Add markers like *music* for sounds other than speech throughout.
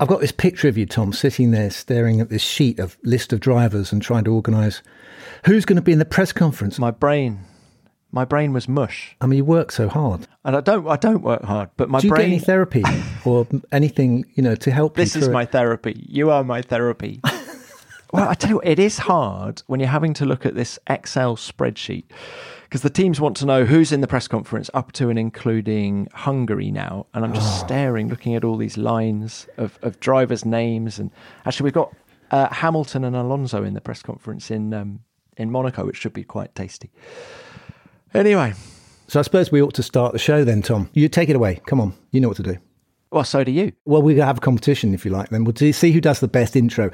I've got this picture of you, Tom, sitting there staring at this sheet of list of drivers and trying to organise who's going to be in the press conference. My brain, my brain was mush, I mean, you work so hard. and I don't, I don't work hard, but my Do you brain. get any therapy *laughs* or anything, you know, to help this is my it? therapy. You are my therapy. *laughs* well, I tell you, what, it is hard when you're having to look at this Excel spreadsheet because the teams want to know who's in the press conference up to and including Hungary now, and I'm just staring, looking at all these lines of, of drivers' names, and actually we've got uh, Hamilton and Alonso in the press conference in um, in Monaco, which should be quite tasty. Anyway, So I suppose we ought to start the show then, Tom. You take it away. Come on. You know what to do. well, so do you. Well, we're going to have a competition, if you like, then. We'll do- see who does the best intro.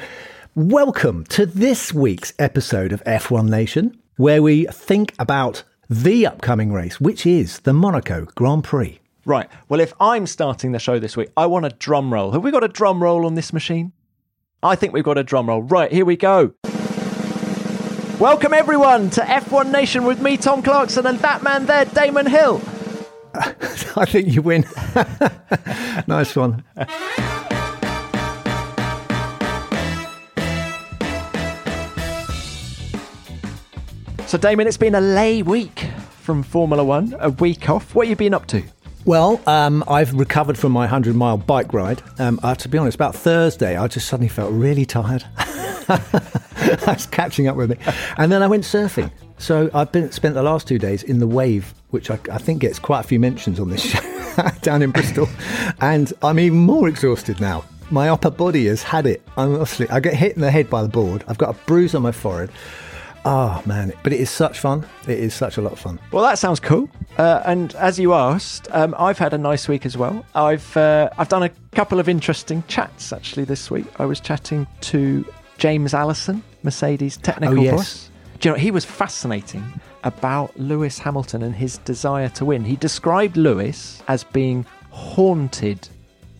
Welcome to this week's episode of F1 Nation, where we think about the upcoming race, which is the Monaco Grand Prix. Right. Well, if I'm starting the show this week, I want a drum roll. Have we got a drum roll on this machine? I think we've got a drum roll. Right, here we go. Welcome, everyone, to F1 Nation with me, Tom Clarkson, and that man there, Damon Hill. *laughs* I think you win. *laughs* nice one. *laughs* So, Damon, it's been a lay week from Formula One, a week off. What have you been up to? Well, um, I've recovered from my 100 mile bike ride. Um, uh, to be honest, about Thursday, I just suddenly felt really tired. *laughs* That's catching up with me. And then I went surfing. So I've been spent the last two days in the wave, which I, I think gets quite a few mentions on this show *laughs* down in Bristol. And I'm even more exhausted now. My upper body has had it. I'm honestly, I get hit in the head by the board. I've got a bruise on my forehead. Oh man, but it is such fun. It is such a lot of fun. Well, that sounds cool. Uh, and as you asked, um, I've had a nice week as well. I've uh, I've done a couple of interesting chats actually this week. I was chatting to James Allison, Mercedes technical Oh, yes. boss. Do you know he was fascinating about Lewis Hamilton and his desire to win. He described Lewis as being haunted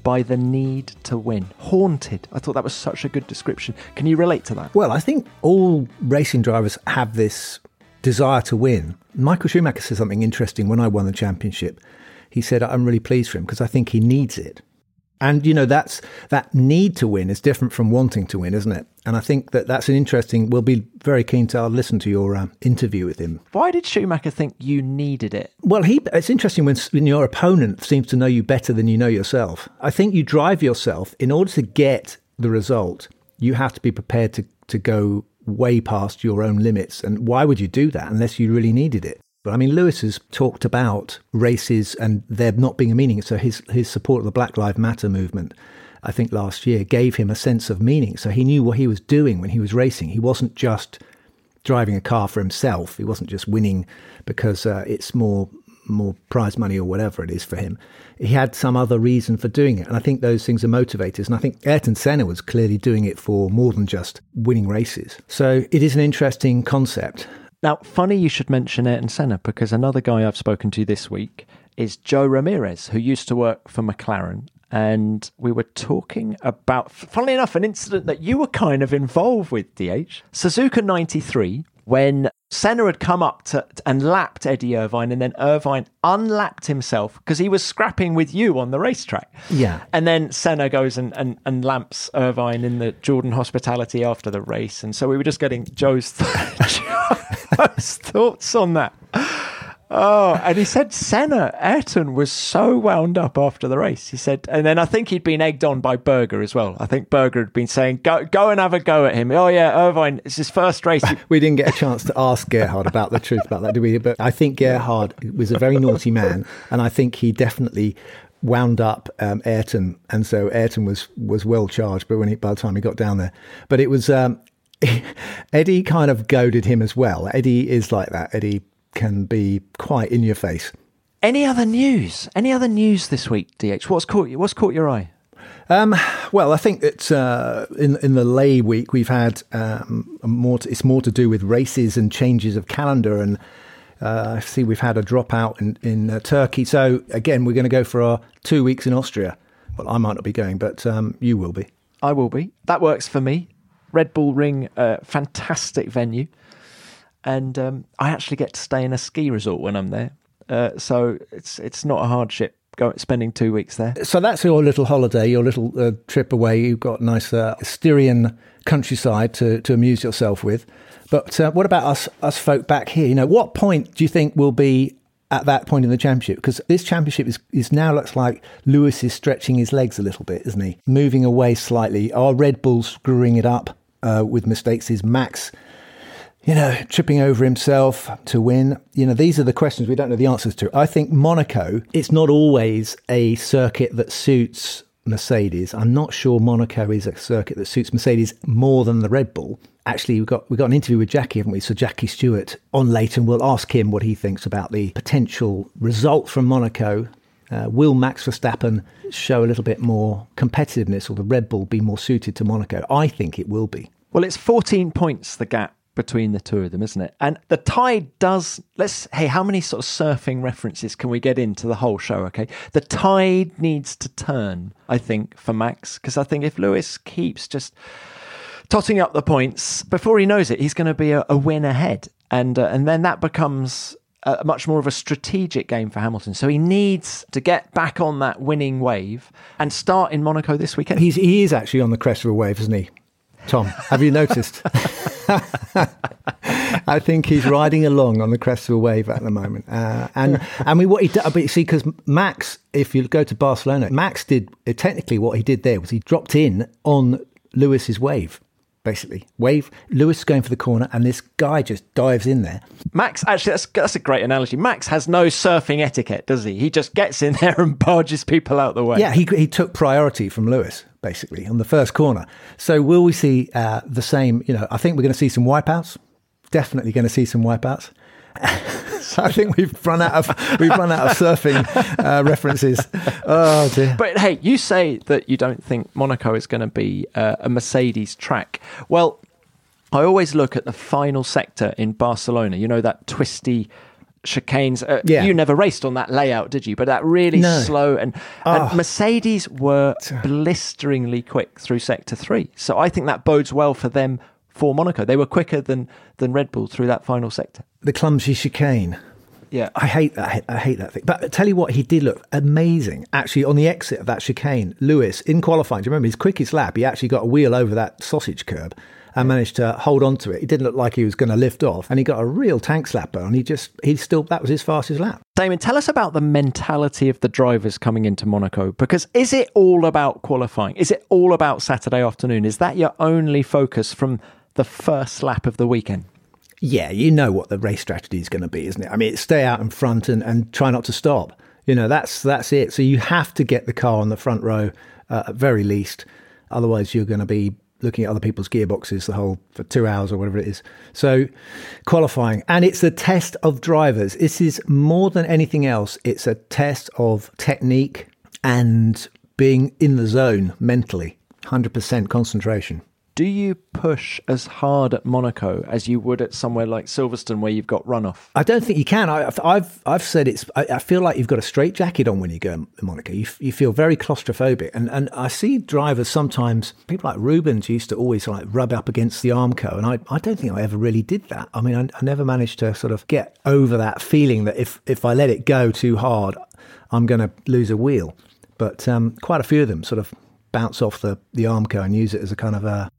by the need to win. Haunted. I thought that was such a good description. Can you relate to that? Well, I think all racing drivers have this desire to win. Michael Schumacher said something interesting when I won the championship. He said, I'm really pleased for him because I think he needs it. And, you know, that's that need to win is different from wanting to win, isn't it? And I think that that's an interesting, we'll be very keen to listen to your uh, interview with him. Why did Schumacher think you needed it? Well, he, it's interesting when, when your opponent seems to know you better than you know yourself. I think you drive yourself in order to get the result, you have to be prepared to, to go way past your own limits. And why would you do that unless you really needed it? But I mean, Lewis has talked about races and there not being a meaning. So his, his support of the Black Lives Matter movement, I think last year, gave him a sense of meaning. So he knew what he was doing when he was racing. He wasn't just driving a car for himself. He wasn't just winning because uh, it's more more prize money or whatever it is for him. He had some other reason for doing it, and I think those things are motivators. And I think Ayrton Senna was clearly doing it for more than just winning races. So it is an interesting concept. Now, funny you should mention Ayrton Senna because another guy I've spoken to this week is Jo Ramirez, who used to work for McLaren. And we were talking about, funnily enough, an incident that you were kind of involved with, DH. Suzuka 93, when Senna had come up to, and lapped Eddie Irvine, and then Irvine unlapped himself because he was scrapping with you on the racetrack. Yeah. And then Senna goes and, and, and lamps Irvine in the Jordan hospitality after the race. And so we were just getting Jo's, *laughs* Jo's thoughts on that. Oh, and he said Senna, Ayrton was so wound up after the race. He said, and then I think he'd been egged on by Berger as well. I think Berger had been saying, go, go and have a go at him. Oh, yeah, Irvine, it's his first race. *laughs* We didn't get a chance to ask Gerhard about the truth about that, did we? But I think Gerhard was a very naughty man, and I think he definitely wound up um, Ayrton, and so Ayrton was was well charged. But when he, by the time he got down there, but it was um, *laughs* Eddie kind of goaded him as well. Eddie is like that. Eddie can be quite in your face. Any other news? Any other news this week, DH? What's caught you? What's caught your eye? Um, well, I think that uh, in in the lay week we've had um, more. To, it's more to do with races and changes of calendar, and uh, I see we've had a dropout in in uh, Turkey. So again, we're going to go for our two weeks in Austria. Well, I might not be going, but um, you will be. I will be. That works for me. Red Bull Ring, uh, fantastic venue, and um, I actually get to stay in a ski resort when I'm there. Uh, so it's it's not a hardship going spending two weeks there. So that's your little holiday, your little uh, trip away. You've got nice uh, Styrian countryside to, to amuse yourself with. But uh, what about us us folk back here? You know, what point do you think will be at that point in the championship? Because this championship is, is now looks like Lewis is stretching his legs a little bit, isn't he? Moving away slightly. Are Red Bull screwing it up uh, with mistakes? Is Max you know, tripping over himself to win. You know, these are the questions we don't know the answers to. I think Monaco, it's not always a circuit that suits Mercedes. I'm not sure Monaco is a circuit that suits Mercedes more than the Red Bull. Actually, we've got, we've got an interview with Jackie, haven't we? So Jackie Stewart on later, and we'll ask him what he thinks about the potential result from Monaco. Uh, will Max Verstappen show a little bit more competitiveness or the Red Bull be more suited to Monaco? I think it will be. Well, it's 14 points the gap between the two of them, isn't it? And the tide does. Let's. Hey, how many sort of surfing references can we get into the whole show? Okay, the tide needs to turn. I think for Max because I think if Lewis keeps just totting up the points before he knows it, he's going to be a, a win ahead, and uh, and then that becomes. A, much more of a strategic game for Hamilton. So he needs to get back on that winning wave and start in Monaco this weekend. He's, he is actually on the crest of a wave, isn't he? Tom, have you noticed? *laughs* I think he's riding along on the crest of a wave at the moment. Uh, and I mean, what he did, but see, because Max, if you go to Barcelona, Max did technically what he did there was he dropped in on Lewis's wave. Basically, wave Lewis going for the corner, and this guy just dives in there. Max, actually, that's that's a great analogy. Max has no surfing etiquette, does he? He just gets in *laughs* there and barges people out the way. Yeah, he he took priority from Lewis basically on the first corner. So will we see uh, the same? You know, I think we're going to see some wipeouts. Definitely going to see some wipeouts. *laughs* so I think we've run out of we've run out of surfing uh, references. Oh dear! But hey, you say that you don't think Monaco is going to be uh, a Mercedes track. Well, I always look at the final sector in Barcelona. You know that twisty chicanes. Uh, yeah. You never raced on that layout, did you? But that really no. slow and, oh. and Mercedes were blisteringly quick through sector three. So I think that bodes well for them for Monaco. They were quicker than than Red Bull through that final sector. The clumsy chicane. Yeah, I hate that. I hate that thing. But I tell you what, he did look amazing. Actually, on the exit of that chicane, Lewis in qualifying. Do you remember his quickest lap? He actually got a wheel over that sausage curb and managed to hold on to it. He didn't look like he was going to lift off, and he got a real tank slapper, and he just he still that was his fastest lap. Damon, tell us about the mentality of the drivers coming into Monaco because is it all about qualifying? Is it all about Saturday afternoon? Is that your only focus from the first lap of the weekend? Yeah, you know what the race strategy is going to be, isn't it? I mean, stay out in front and, and try not to stop. You know, that's that's it. So you have to get the car on the front row uh, at very least. Otherwise, you're going to be looking at other people's gearboxes the whole for two hours or whatever it is. So qualifying, and it's a test of drivers. This is more than anything else. It's a test of technique and being in the zone mentally, hundred percent concentration do you push as hard at Monaco as you would at somewhere like Silverstone where you've got runoff? I don't think you can. I, have I've said it's. I, I, feel like you've got a straight jacket on when you go to Monaco. You, you feel very claustrophobic, and and I see drivers sometimes. People like Rubens used to always like rub up against the Armco, and I I don't think I ever really did that. I mean, I, I never managed to sort of get over that feeling that if if I let it go too hard, I'm going to lose a wheel. But um, quite a few of them sort of bounce off the the Armco and use it as a kind of a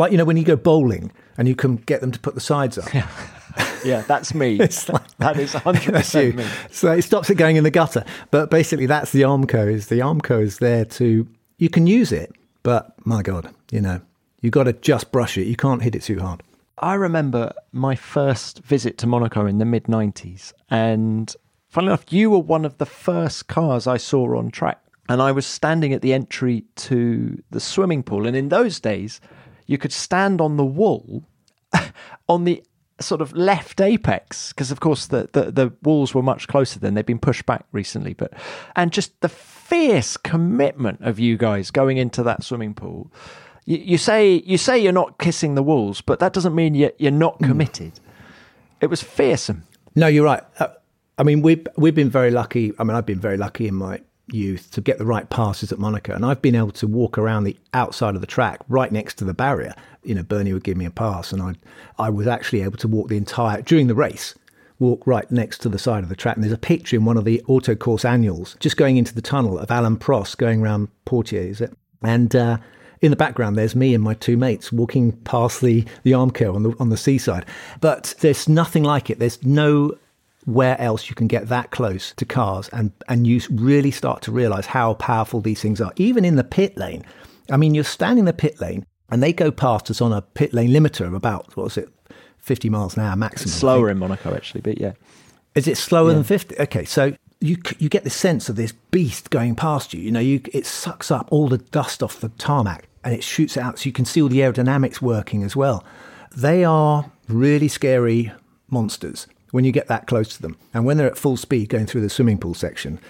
like, you know, when you go bowling and you can get them to put the sides up. Yeah, *laughs* yeah that's me. *laughs* like, that is *laughs* 100% me. So it stops it going in the gutter. But basically, that's the Armco. Is the Armco is there to, you can use it, but my God, you know, you've got to just brush it. You can't hit it too hard. I remember my first visit to Monaco in the mid 90s. And funnily enough, you were one of the first cars I saw on track. And I was standing at the entry to the swimming pool. And in those days, you could stand on the wall *laughs* on the sort of left apex because, of course, the, the the walls were much closer then. They've been pushed back recently, but and just the fierce commitment of you guys going into that swimming pool. You, you say you say you're not kissing the walls, but that doesn't mean you're, you're not committed. It was fearsome. No, you're right. Uh, I mean, we've we've been very lucky. I mean, I've been very lucky in my youth to get the right passes at Monaco, and I've been able to walk around the outside of the track, right next to the barrier. You know, Bernie would give me a pass, and I I was actually able to walk the entire during the race. Walk right next to the side of the track, and there's a picture in one of the Autocourse annuals, just going into the tunnel of Alain Prost going around Portier, is it? And uh, in the background, there's me and my two mates walking past the the Armco on the on the seaside. But there's nothing like it. There's no where else you can get that close to cars and, and you really start to realize how powerful these things are. Even in the pit lane, I mean, you're standing in the pit lane and they go past us on a pit lane limiter of about, what was it, 50 miles an hour maximum. It's slower in Monaco, actually, but yeah. Is it slower yeah. than 50? Okay, so you you get the sense of this beast going past you. You know, you, it sucks up all the dust off the tarmac and it shoots it out so you can see all the aerodynamics working as well. They are really scary monsters when you get that close to them. And when they're at full speed going through the swimming pool section,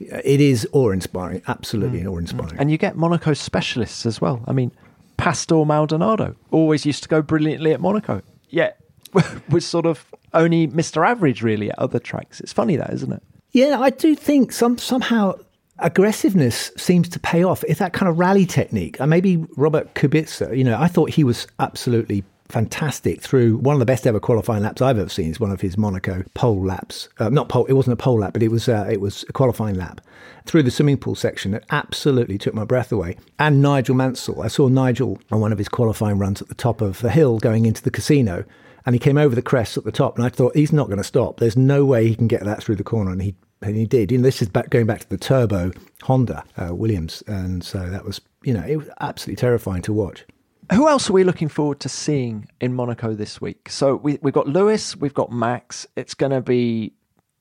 it is awe inspiring, absolutely mm. awe inspiring. And you get Monaco specialists as well. I mean, Pastor Maldonado always used to go brilliantly at Monaco, yet *laughs* was sort of only Mr. Average really at other tracks. It's funny that, isn't it? Yeah, I do think some somehow aggressiveness seems to pay off. It's that kind of rally technique. And maybe Robert Kubica, you know, I thought he was absolutely fantastic through one of the best ever qualifying laps I've ever seen. Is one of his Monaco pole laps. Uh, not pole. It wasn't a pole lap, but it was uh, it was a qualifying lap through the swimming pool section. It absolutely took my breath away. And Nigel Mansell. I saw Nigel on one of his qualifying runs at the top of the hill going into the casino. And he came over the crest at the top, and I thought he's not going to stop. There's no way he can get that through the corner, and he and he did. You know, this is back going back to the turbo Honda uh, Williams, and so that was you know it was absolutely terrifying to watch. Who else are we looking forward to seeing in Monaco this week? So we, we've got Lewis, we've got Max. It's going to be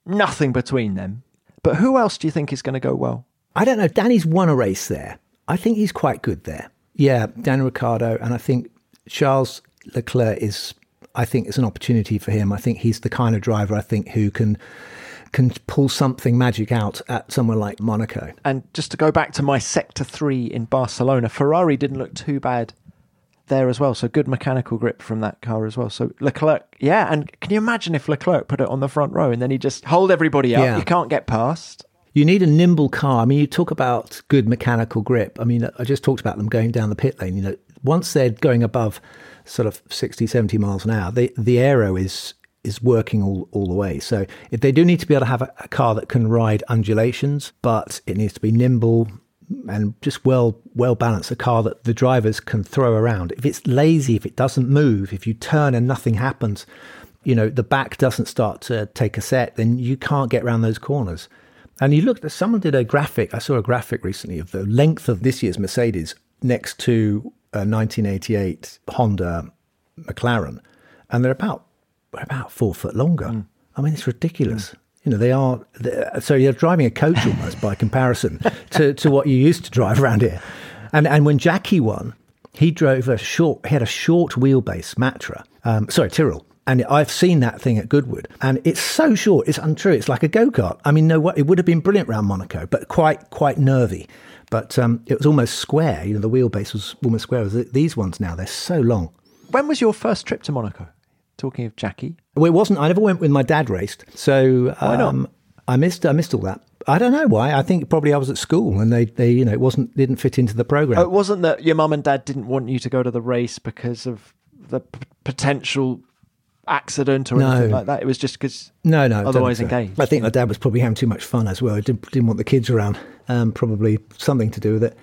nothing between them. But who else do you think is going to go well? I don't know. Danny's won a race there. I think he's quite good there. Yeah, Danny Ricciardo, and I think Charles Leclerc is. I think it's an opportunity for him. I think he's the kind of driver I think who can can pull something magic out at somewhere like Monaco. And just to go back to my sector three in Barcelona, Ferrari didn't look too bad there as well. So good mechanical grip from that car as well. So Leclerc, yeah. And can you imagine if Leclerc put it on the front row and then he just hold everybody up? Yeah. You can't get past. You need a nimble car. I mean, you talk about good mechanical grip. I mean, I just talked about them going down the pit lane. You know, once they're going above sort of 60, 70 miles an hour, the, the aero is is working all, all the way. So if they do need to be able to have a, a car that can ride undulations, but it needs to be nimble, and just well well balanced a car that the drivers can throw around. If it's lazy if it doesn't move if you turn and nothing happens you know the back doesn't start to take a set then you can't get around those corners. And you looked someone did a graphic i saw a graphic recently of the length of this year's mercedes next to a 1988 honda mclaren and they're about about four foot longer. Mm. i mean it's ridiculous. mm you know, they are, so you're driving a coach almost by comparison to, to what you used to drive around here. And, and when Jackie won, he drove a short, he had a short wheelbase Matra, um, sorry, Tyrrell. And I've seen that thing at Goodwood, and it's so short, it's untrue. It's like a go kart. I mean, no, what it would have been brilliant around Monaco, but quite quite nervy. But um, it was almost square. You know, the wheelbase was almost square. These ones now, they're so long. When was your first trip to Monaco? Talking of Jackie, well, it wasn't. I never went when my dad raced, so why not? Um, I missed. I missed all that. I don't know why. I think probably I was at school and they, they you know, it wasn't didn't fit into the program. Oh, it wasn't that your mum and dad didn't want you to go to the race because of the p- potential accident or no. anything like that. It was just because no, no, otherwise engaged. I think my dad was probably having too much fun as well. He didn't, didn't want the kids around. Um, probably something to do with it.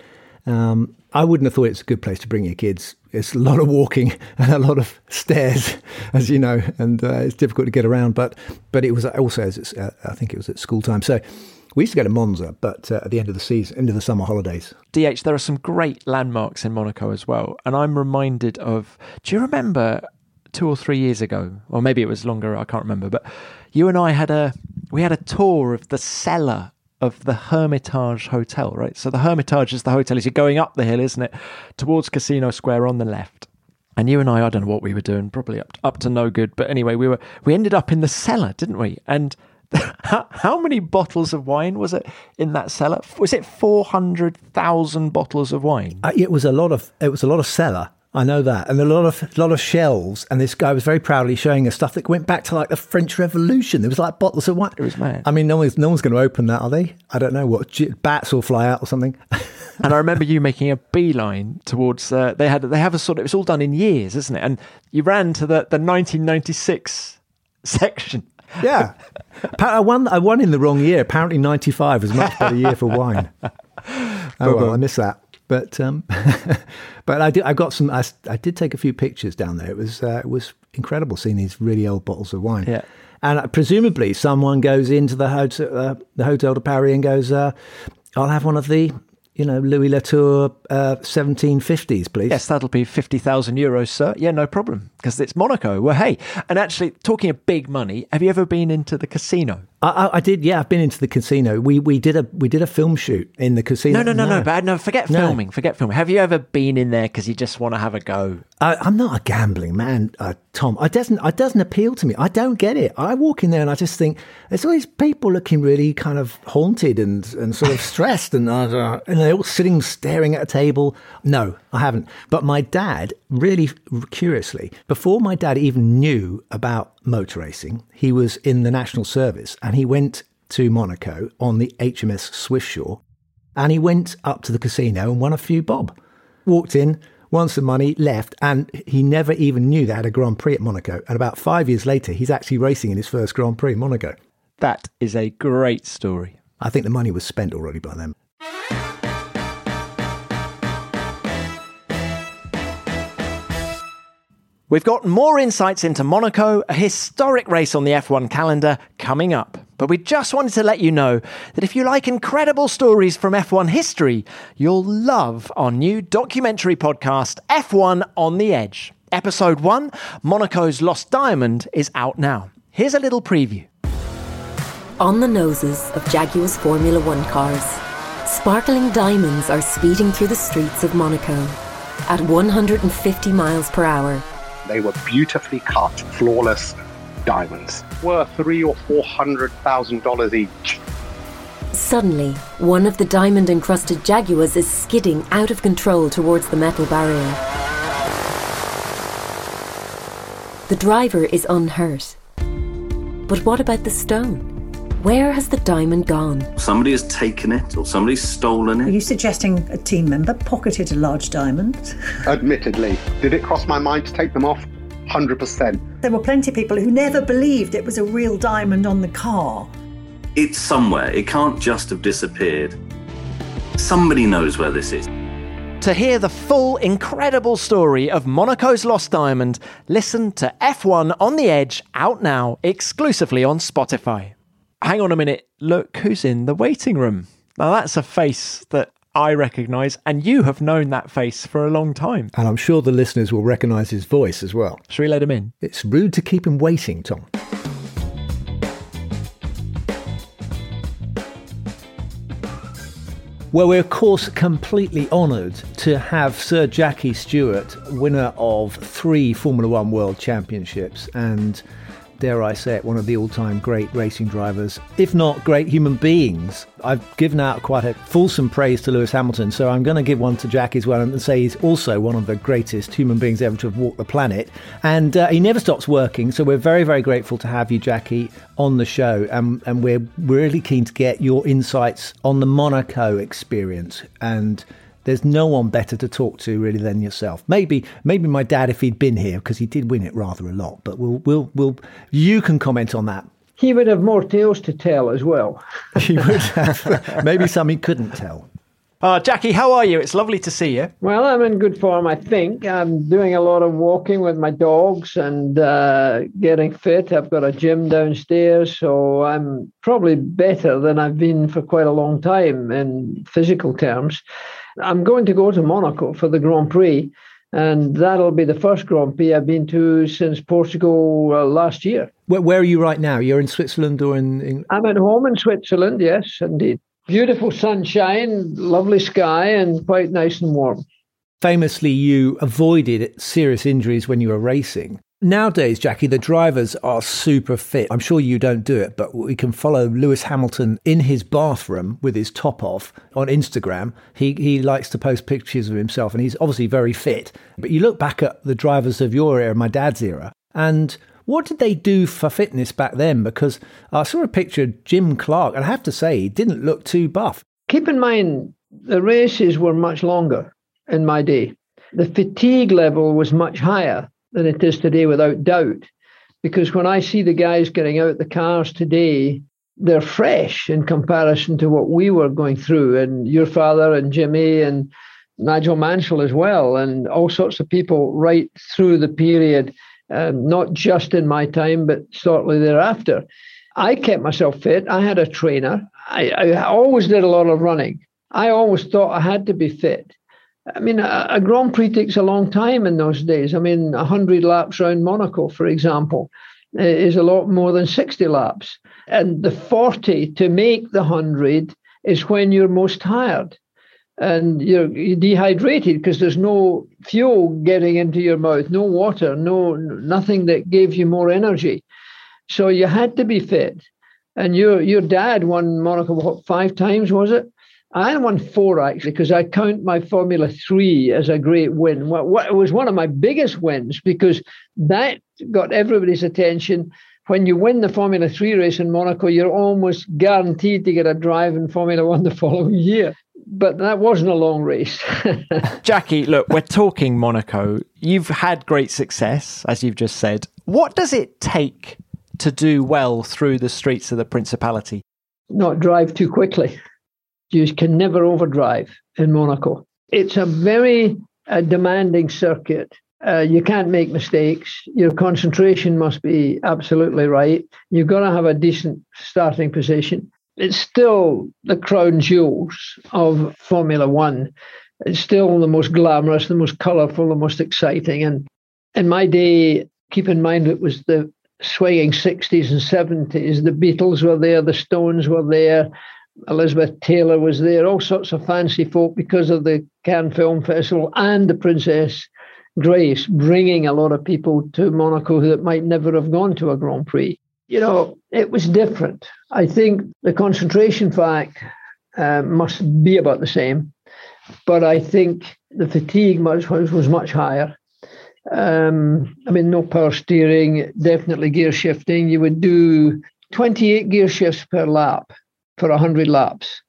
Um, I wouldn't have thought it's a good place to bring your kids. It's a lot of walking *laughs* and a lot of stairs, *laughs* as you know, and uh, it's difficult to get around. But but it was also, as uh, I think it was at school time. So we used to go to Monza, but uh, at the end of the season, end of the summer holidays. DH, there are some great landmarks in Monaco as well, and I'm reminded of. Do you remember two or three years ago, or maybe it was longer? I can't remember. But you and I had a we had a tour of the cellar of the Hermitage Hotel, right? So the Hermitage is the hotel as you're going up the hill, isn't it? Towards Casino Square on the left. And you and I, I don't know what we were doing, probably up up to no good. But anyway, we were we ended up in the cellar, didn't we? And *laughs* how, how many bottles of wine was it in that cellar? Was it four hundred thousand bottles of wine? Uh, it was a lot of it was a lot of cellar. I know that, and a lot of lot of shelves. And this guy was very proudly showing us stuff that went back to like the French Revolution. There was like bottles of wine. It was mad. I mean, no one's no one's going to open that, are they? I don't know what bats will fly out or something. *laughs* and I remember you making a beeline towards. Uh, they had they have a sort of it's all done in years, isn't it? And you ran to the the 1996 section. yeah, I won. I won in the wrong year. Apparently, ninety five was a much better year for wine. *laughs* Oh well, I missed that. But um, *laughs* but I did. I got some. I, I did take a few pictures down there. It was uh, it was incredible seeing these really old bottles of wine. Yeah. And uh, presumably, someone goes into the hotel, uh, the Hotel de Paris, and goes, uh, "I'll have one of the, you know, Louis Latour uh, 1750s, please." Yes, that'll be 50,000 euros, sir. Yeah, no problem. Because it's Monaco. Well, hey. And actually, talking of big money, have you ever been into the casino? I, I, I did. Yeah, I've been into the casino. We we did a we did a film shoot in the casino. No, no, no, no. But no, forget No. filming. Forget filming. Have you ever been in there because you just want to have a go? I, I'm not a gambling man, uh, Tom. I doesn't. It doesn't appeal to me. I don't get it. I walk in there and I just think there's all these people looking really kind of haunted and and sort of *laughs* stressed, and uh, and they're all sitting staring at a table. No, I haven't. But my dad, really curiously, before my dad even knew about motor racing, he was in the national service, and he went to Monaco on the HMS Swiftsure, and he went up to the casino and won a few bob. Walked in, won some money, left, and he never even knew they had a Grand Prix at Monaco. And about five years later, he's actually racing in his first Grand Prix in Monaco. That is a great story. I think the money was spent already by then. We've got more insights into Monaco, a historic race on the F1 calendar, coming up. But we just wanted to let you know that if you like incredible stories from F1 history, you'll love our new documentary podcast, F1 on the Edge. Episode 1, Monaco's Lost Diamond, is out now. Here's a little preview. On the noses of Jaguar's Formula One cars, sparkling diamonds are speeding through the streets of Monaco at 150 miles per hour. They were beautifully cut, flawless diamonds. Worth three or four hundred thousand dollars each. Suddenly, one of the diamond encrusted Jaguars is skidding out of control towards the metal barrier. The driver is unhurt. But what about the stone? Where has the diamond gone? Somebody has taken it or somebody's stolen it. Are you suggesting a team member pocketed a large diamond? Admittedly, did it cross my mind to take them off? Hundred percent. There were plenty of people who never believed it was a real diamond on the car. It's somewhere. It can't just have disappeared. Somebody knows where this is. To hear the full, incredible story of Monaco's Lost Diamond, listen to F1 on the Edge out now, exclusively on Spotify. Hang on a minute. Look who's in the waiting room. Now, that's a face that I recognise, and you have known that face for a long time. And I'm sure the listeners will recognise his voice as well. Shall we let him in? It's rude to keep him waiting, Tom. Well, we're of course completely honoured to have Sir Jackie Stewart, winner of three Formula One World Championships, and dare I say it, one of the all time great racing drivers, if not great human beings. I've given out quite a fulsome praise to Lewis Hamilton, so I'm going to give one to Jack as well and say he's also one of the greatest human beings ever to have walked the planet. And uh, he never stops working, so we're very, very grateful to have you, Jackie, on the show. Um, and we're really keen to get your insights on the Monaco experience. And there's no one better to talk to really than yourself. Maybe maybe my dad if he'd been here because he did win it rather a lot. But we'll we'll we'll you can comment on that. He would have more tales to tell as well. *laughs* He would have maybe some he couldn't tell. Uh, Jackie, how are you? It's lovely to see you. Well, I'm in good form, I think. I'm doing a lot of walking with my dogs and uh, getting fit. I've got a gym downstairs, so I'm probably better than I've been for quite a long time in physical terms. I'm going to go to Monaco for the Grand Prix, and that'll be the first Grand Prix I've been to since Portugal uh, last year. Where, where are you right now? You're in Switzerland or in, in I'm at home in Switzerland, yes, indeed. Beautiful sunshine, lovely sky, and quite nice and warm. famously you avoided serious injuries when you were racing. Nowadays, Jackie, the drivers are super fit. I'm sure you don't do it, but we can follow Lewis Hamilton in his bathroom with his top off on Instagram. He he likes to post pictures of himself, and he's obviously very fit. But you look back at the drivers of your era, my dad's era, and what did they do for fitness back then? Because I saw a picture of Jim Clark, and I have to say, he didn't look too buff. Keep in mind, the races were much longer in my day. The fatigue level was much higher than it is today, without doubt. Because when I see the guys getting out the cars today, they're fresh in comparison to what we were going through, and your father and Jimmy and Nigel Mansell as well, and all sorts of people right through the period, um, not just in my time, but shortly thereafter. I kept myself fit. I had a trainer. I, I always did a lot of running. I always thought I had to be fit. I mean, a, a, Grand Prix takes a long time in those days. I mean, 100 laps around Monaco, for example, is a lot more than 60 laps. And the 40 to make the 100 is when you're most tired and you're dehydrated because there's no fuel getting into your mouth, no water, no nothing that gave you more energy. So you had to be fit. And your your dad won Monaco what, five times, was it? I won four actually because I count my Formula Three as a great win. it was one of my biggest wins because that got everybody's attention. When you win the Formula Three race in Monaco, you're almost guaranteed to get a drive in Formula One *laughs* the following year. But that wasn't a long race. *laughs* Jackie, look, we're talking Monaco. You've had great success, as you've just said. What does it take to do well through the streets of the Principality? Not drive too quickly you can never overdrive in Monaco. It's a very uh, demanding circuit. Uh, you can't make mistakes. Your concentration must be absolutely right. You've got to have a decent starting position. It's still the crown jewels of Formula One. It's still the most glamorous, the most colourful, the most exciting. And in my day, keep in mind it was the swinging 60s and 70s. The Beatles were there, the Stones were there, Elizabeth Taylor was there, all sorts of fancy folk because of the Cannes Film Festival and the Princess Grace, bringing a lot of people to Monaco that might never have gone to a Grand Prix. You know, it was different. I think the concentration fact uh, must be about the same, but I think the fatigue much was, much higher. Um, I mean, no power steering, definitely gear shifting. You would do 28 gear shifts per lap for 100 laps.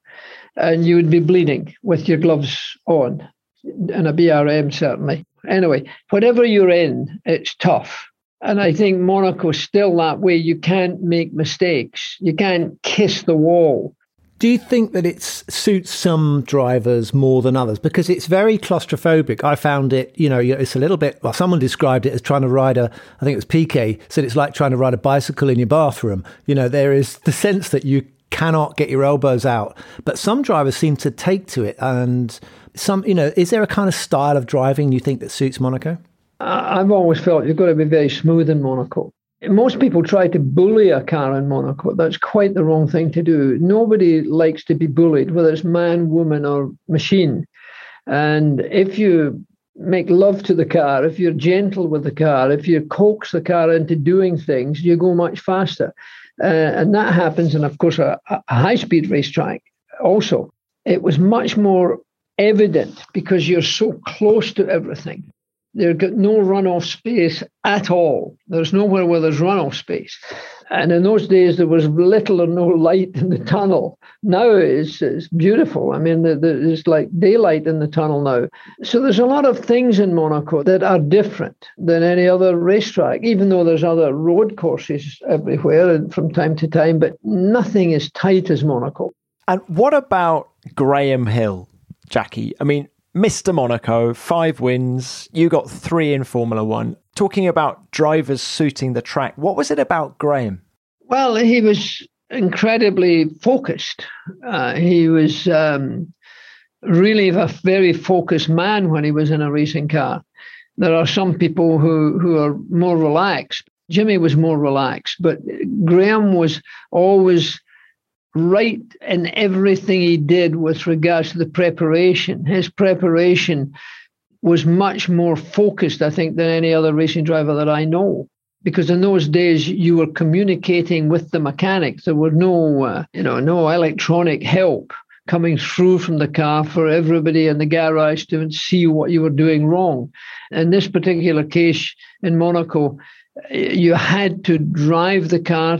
And you would be bleeding with your gloves on, and a BRM certainly. Anyway, whatever you're in, it's tough. And I think Monaco's still that way. You can't make mistakes. You can't kiss the wall. Do you think that it suits some drivers more than others? Because it's very claustrophobic. I found it, you know, it's a little bit, well, someone described it as trying to ride a, I think it was Piquet, said it's like trying to ride a bicycle in your bathroom. You know, there is the sense that you cannot get your elbows out. But some drivers seem to take to it. And some, you know, is there a kind of style of driving you think that suits Monaco? I've always felt you've got to be very smooth in Monaco. Most people try to bully a car in Monaco. That's quite the wrong thing to do. Nobody likes to be bullied, whether it's man, woman, or machine. And if you make love to the car, if you're gentle with the car, if you coax the car into doing things, you go much faster. Uh, and that happens in, of course, a, a high speed racetrack also. It was much more evident because you're so close to everything. There's got no runoff space at all. There's nowhere where there's runoff space. And in those days, there was little or no light in the tunnel. Now it's, it's beautiful. I mean, there's like daylight in the tunnel now. So there's a lot of things in Monaco that are different than any other racetrack, even though there's other road courses everywhere and from time to time, but nothing as tight as Monaco. And what about Graham Hill, Jackie? I mean, Mr. Monaco, five wins. You got three in Formula One. Talking about drivers suiting the track, what was it about Graham? Well, he was incredibly focused. Uh, he was um, really a very focused man when he was in a racing car. There are some people who, who are more relaxed. Jimmy was more relaxed, but Graham was always right in everything he did with regards to the preparation. His preparation was much more focused, I think, than any other racing driver that I know. Because in those days you were communicating with the mechanics. There were no, uh, you know, no electronic help coming through from the car for everybody in the garage to see what you were doing wrong. In this particular case in Monaco, you had to drive the car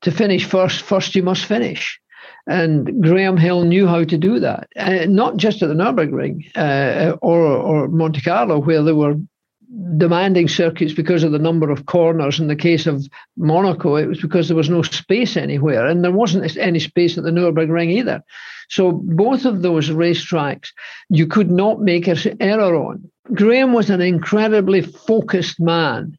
to finish first. First, you must finish. And Graham Hill knew how to do that, uh, not just at the Nürburgring uh, or, or Monte Carlo, where there were demanding circuits because of the number of corners. In the case of Monaco, it was because there was no space anywhere, and there wasn't any space at the Nürburgring either. So both of those racetracks, you could not make an error on. Graham was an incredibly focused man,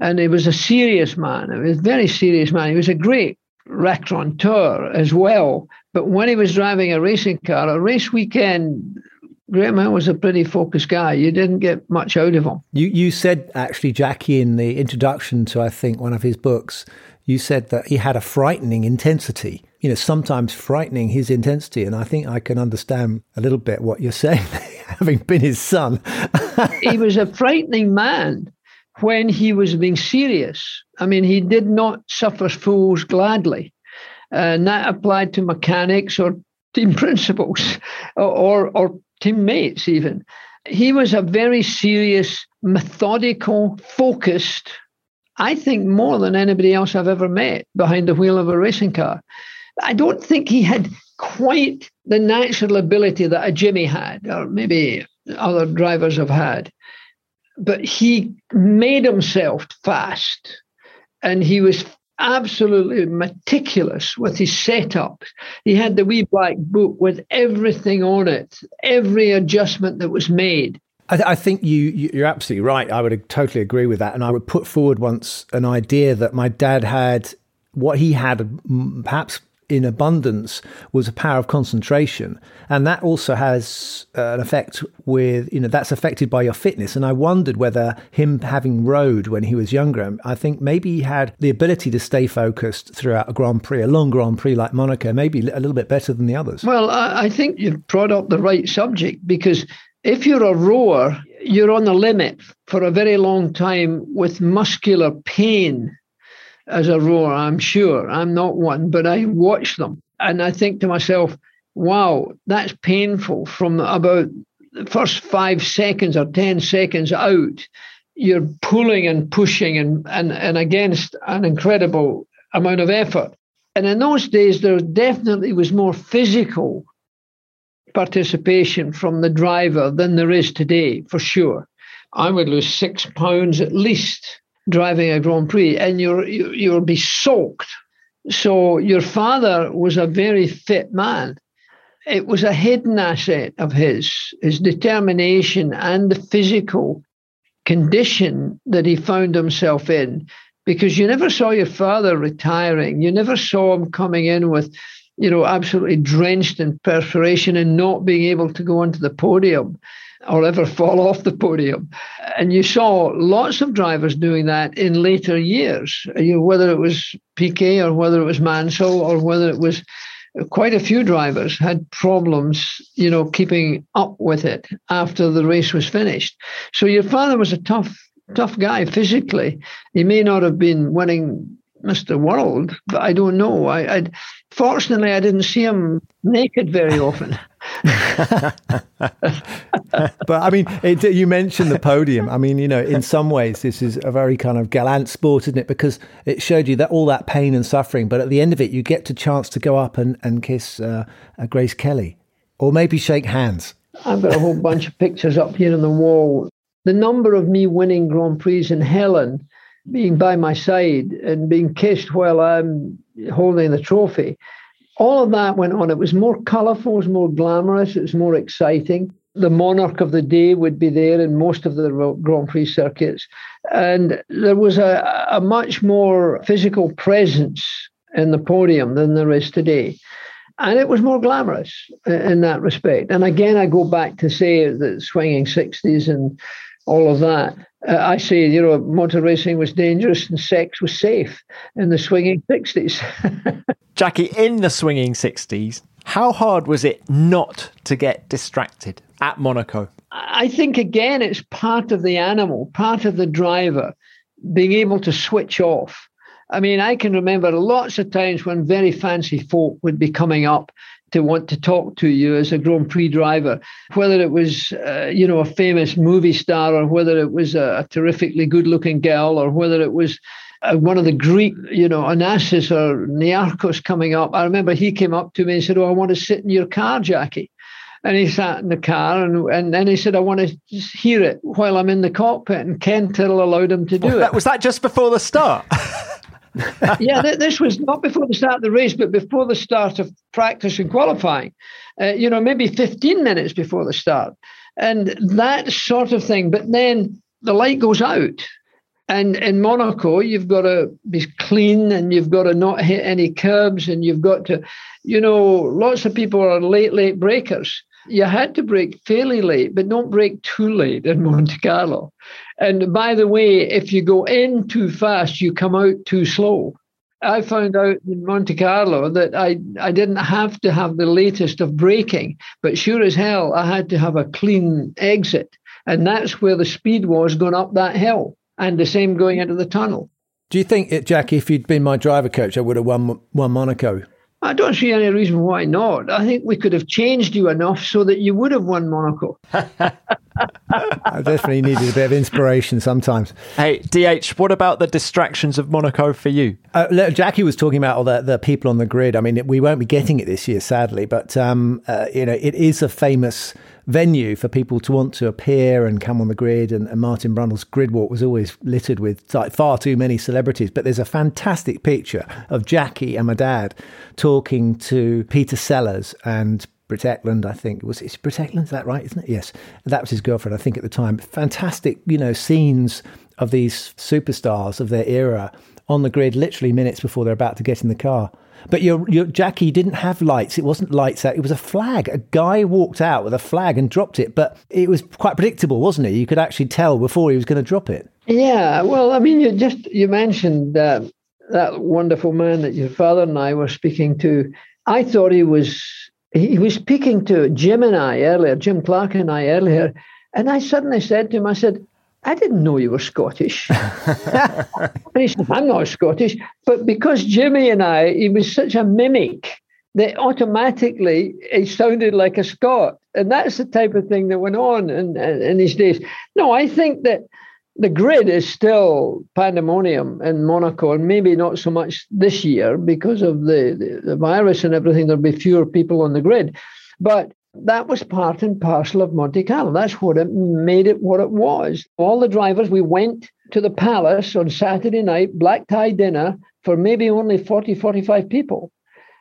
and he was a serious man. He was a very serious man. He was a great raconteur as well. But when he was driving a racing car, a race weekend, Graham was a pretty focused guy. You didn't get much out of him. You you said actually, Jackie, in the introduction to I think one of his books, you said that he had a frightening intensity. You know, sometimes frightening his intensity, and I think I can understand a little bit what you're saying, *laughs* having been his son. he was a frightening man when he was being serious. I mean, he did not suffer fools gladly. Uh, and that applied to mechanics or team *laughs* principals or, or teammates, even. He was a very serious, methodical, focused, I think more than anybody else I've ever met behind the wheel of a racing car. I don't think he had quite the natural ability that a Jimmy had, or maybe other drivers have had but he made himself fast and he was absolutely meticulous with his setup. He had the wee black book with everything on it, every adjustment that was made. I, I think you, you're absolutely right. I would totally agree with that. And I would put forward once an idea that my dad had what he had perhaps in abundance was a power of concentration. And that also has uh, an effect with, you know, that's affected by your fitness. And I wondered whether him having rode when he was younger, I think maybe he had the ability to stay focused throughout a Grand Prix, a long Grand Prix like Monaco, maybe a little bit better than the others. Well, I think you've brought up the right subject because if you're a rower, you're on the limit for a very long time with muscular pain as a rower, I'm sure. I'm not one, but I watch them and I think to myself, wow, that's painful from about the first five seconds or 10 seconds out. You're pulling and pushing and, and, and against an incredible amount of effort. And in those days, there definitely was more physical participation from the driver than there is today, for sure. I would lose six pounds at least driving a Grand Prix, and you're you'll be soaked. So your father was a very fit man. It was a hidden asset of his, his determination and the physical condition that he found himself in. Because you never saw your father retiring. You never saw him coming in with, you know, absolutely drenched in perspiration and not being able to go onto the podium or ever fall off the podium. And you saw lots of drivers doing that in later years, you know, whether it was Piquet or whether it was Mansell or whether it was uh, quite a few drivers had problems, you know, keeping up with it after the race was finished. So your father was a tough, tough guy physically. He may not have been winning Mr. World, but I don't know. I, I fortunately I didn't see him naked very often. *laughs* *laughs* but I mean, it, you mentioned the podium. I mean, you know, in some ways, this is a very kind of gallant sport, isn't it? Because it showed you that all that pain and suffering, but at the end of it, you get the chance to go up and, and kiss uh, uh, Grace Kelly or maybe shake hands. I've got a whole bunch of pictures up here on the wall. The number of me winning Grand Prix in Helen being by my side and being kissed while I'm holding the trophy all of that went on. It was more colourful, it was more glamorous, it was more exciting. The monarch of the day would be there in most of the Grand Prix circuits. And there was a, a much more physical presence in the podium than there is today. And it was more glamorous in that respect. And again, I go back to say the swinging 60s and all of that. Uh, I say, you know, motor racing was dangerous and sex was safe in the swinging 60s. *laughs* Jackie, in the swinging 60s, How hard was it not to get distracted at Monaco? I think, again, it's part of the animal, part of the driver being able to switch off. I mean, I can remember lots of times when very fancy folk would be coming up to want to talk to you as a Grand Prix driver, whether it was, uh, you know, a famous movie star or whether it was a, a terrifically good looking girl or whether it was uh, one of the Greek, you know, Onassis or Niarchos coming up. I remember he came up to me and said, Oh, I want to sit in your car, Jackie. And he sat in the car and, and then he said, I want to hear it while I'm in the cockpit. And Ken Tyrrell allowed him to do well, it. Was that just before the start? *laughs* *laughs* yeah, th- this was not before the start of the race, but before the start of practice and qualifying. Uh, you know, maybe 15 minutes before the start. And that sort of thing. But then the light goes out. And in Monaco, you've got to be clean and you've got to not hit any curbs and you've got to, you know, lots of people are late, late breakers. You had to brake fairly late, but don't brake too late in Monte Carlo. And by the way, if you go in too fast, you come out too slow. I found out in Monte Carlo that I, I didn't have to have the latest of braking, but sure as hell, I had to have a clean exit. And that's where the speed was going up that hill, and the same going into the tunnel. Do you think, Jackie, if you'd been my driver coach, I would have won, won Monaco? I don't see any reason why not. I think we could have changed you enough so that you would have won Monaco. *laughs* I definitely needed a bit of inspiration sometimes. Hey, DH, what about the distractions of Monaco for you? Uh, Jackie was talking about all the, the people on the grid. I mean, we won't be getting it this year, sadly, but um, uh, you know, it is a famous venue for people to want to appear and come on the grid. And, and Martin Brundle's grid walk was always littered with like, far too many celebrities. But there's a fantastic picture of Jackie and my dad talking to Peter Sellers and Britt I think. Was it Britt? Is that right? Isn't it? Yes. That was his girlfriend, I think, at the time. Fantastic, you know, scenes of these superstars of their era on the grid literally minutes before they're about to get in the car. But your, your Jackie didn't have lights. It wasn't lights out. It was a flag. A guy walked out with a flag and dropped it. But it was quite predictable, wasn't it? You could actually tell before he was going to drop it. Yeah. Well, I mean, you just you mentioned uh, that wonderful man that your father and I were speaking to. I thought he was he was speaking to Jim and I earlier, Jim Clark and I earlier, and I suddenly said to him, I said, I didn't know you were Scottish. *laughs* and he said, I'm not Scottish. But because Jimmy and I, he was such a mimic that automatically he sounded like a Scot. And that's the type of thing that went on in, in these days. No, I think that the grid is still pandemonium in Monaco, and maybe not so much this year because of the, the, the virus and everything. There'll be fewer people on the grid. But that was part and parcel of Monte Carlo. That's what it made it what it was. All the drivers, we went to the palace on Saturday night, black tie dinner for maybe only 40, 45 people.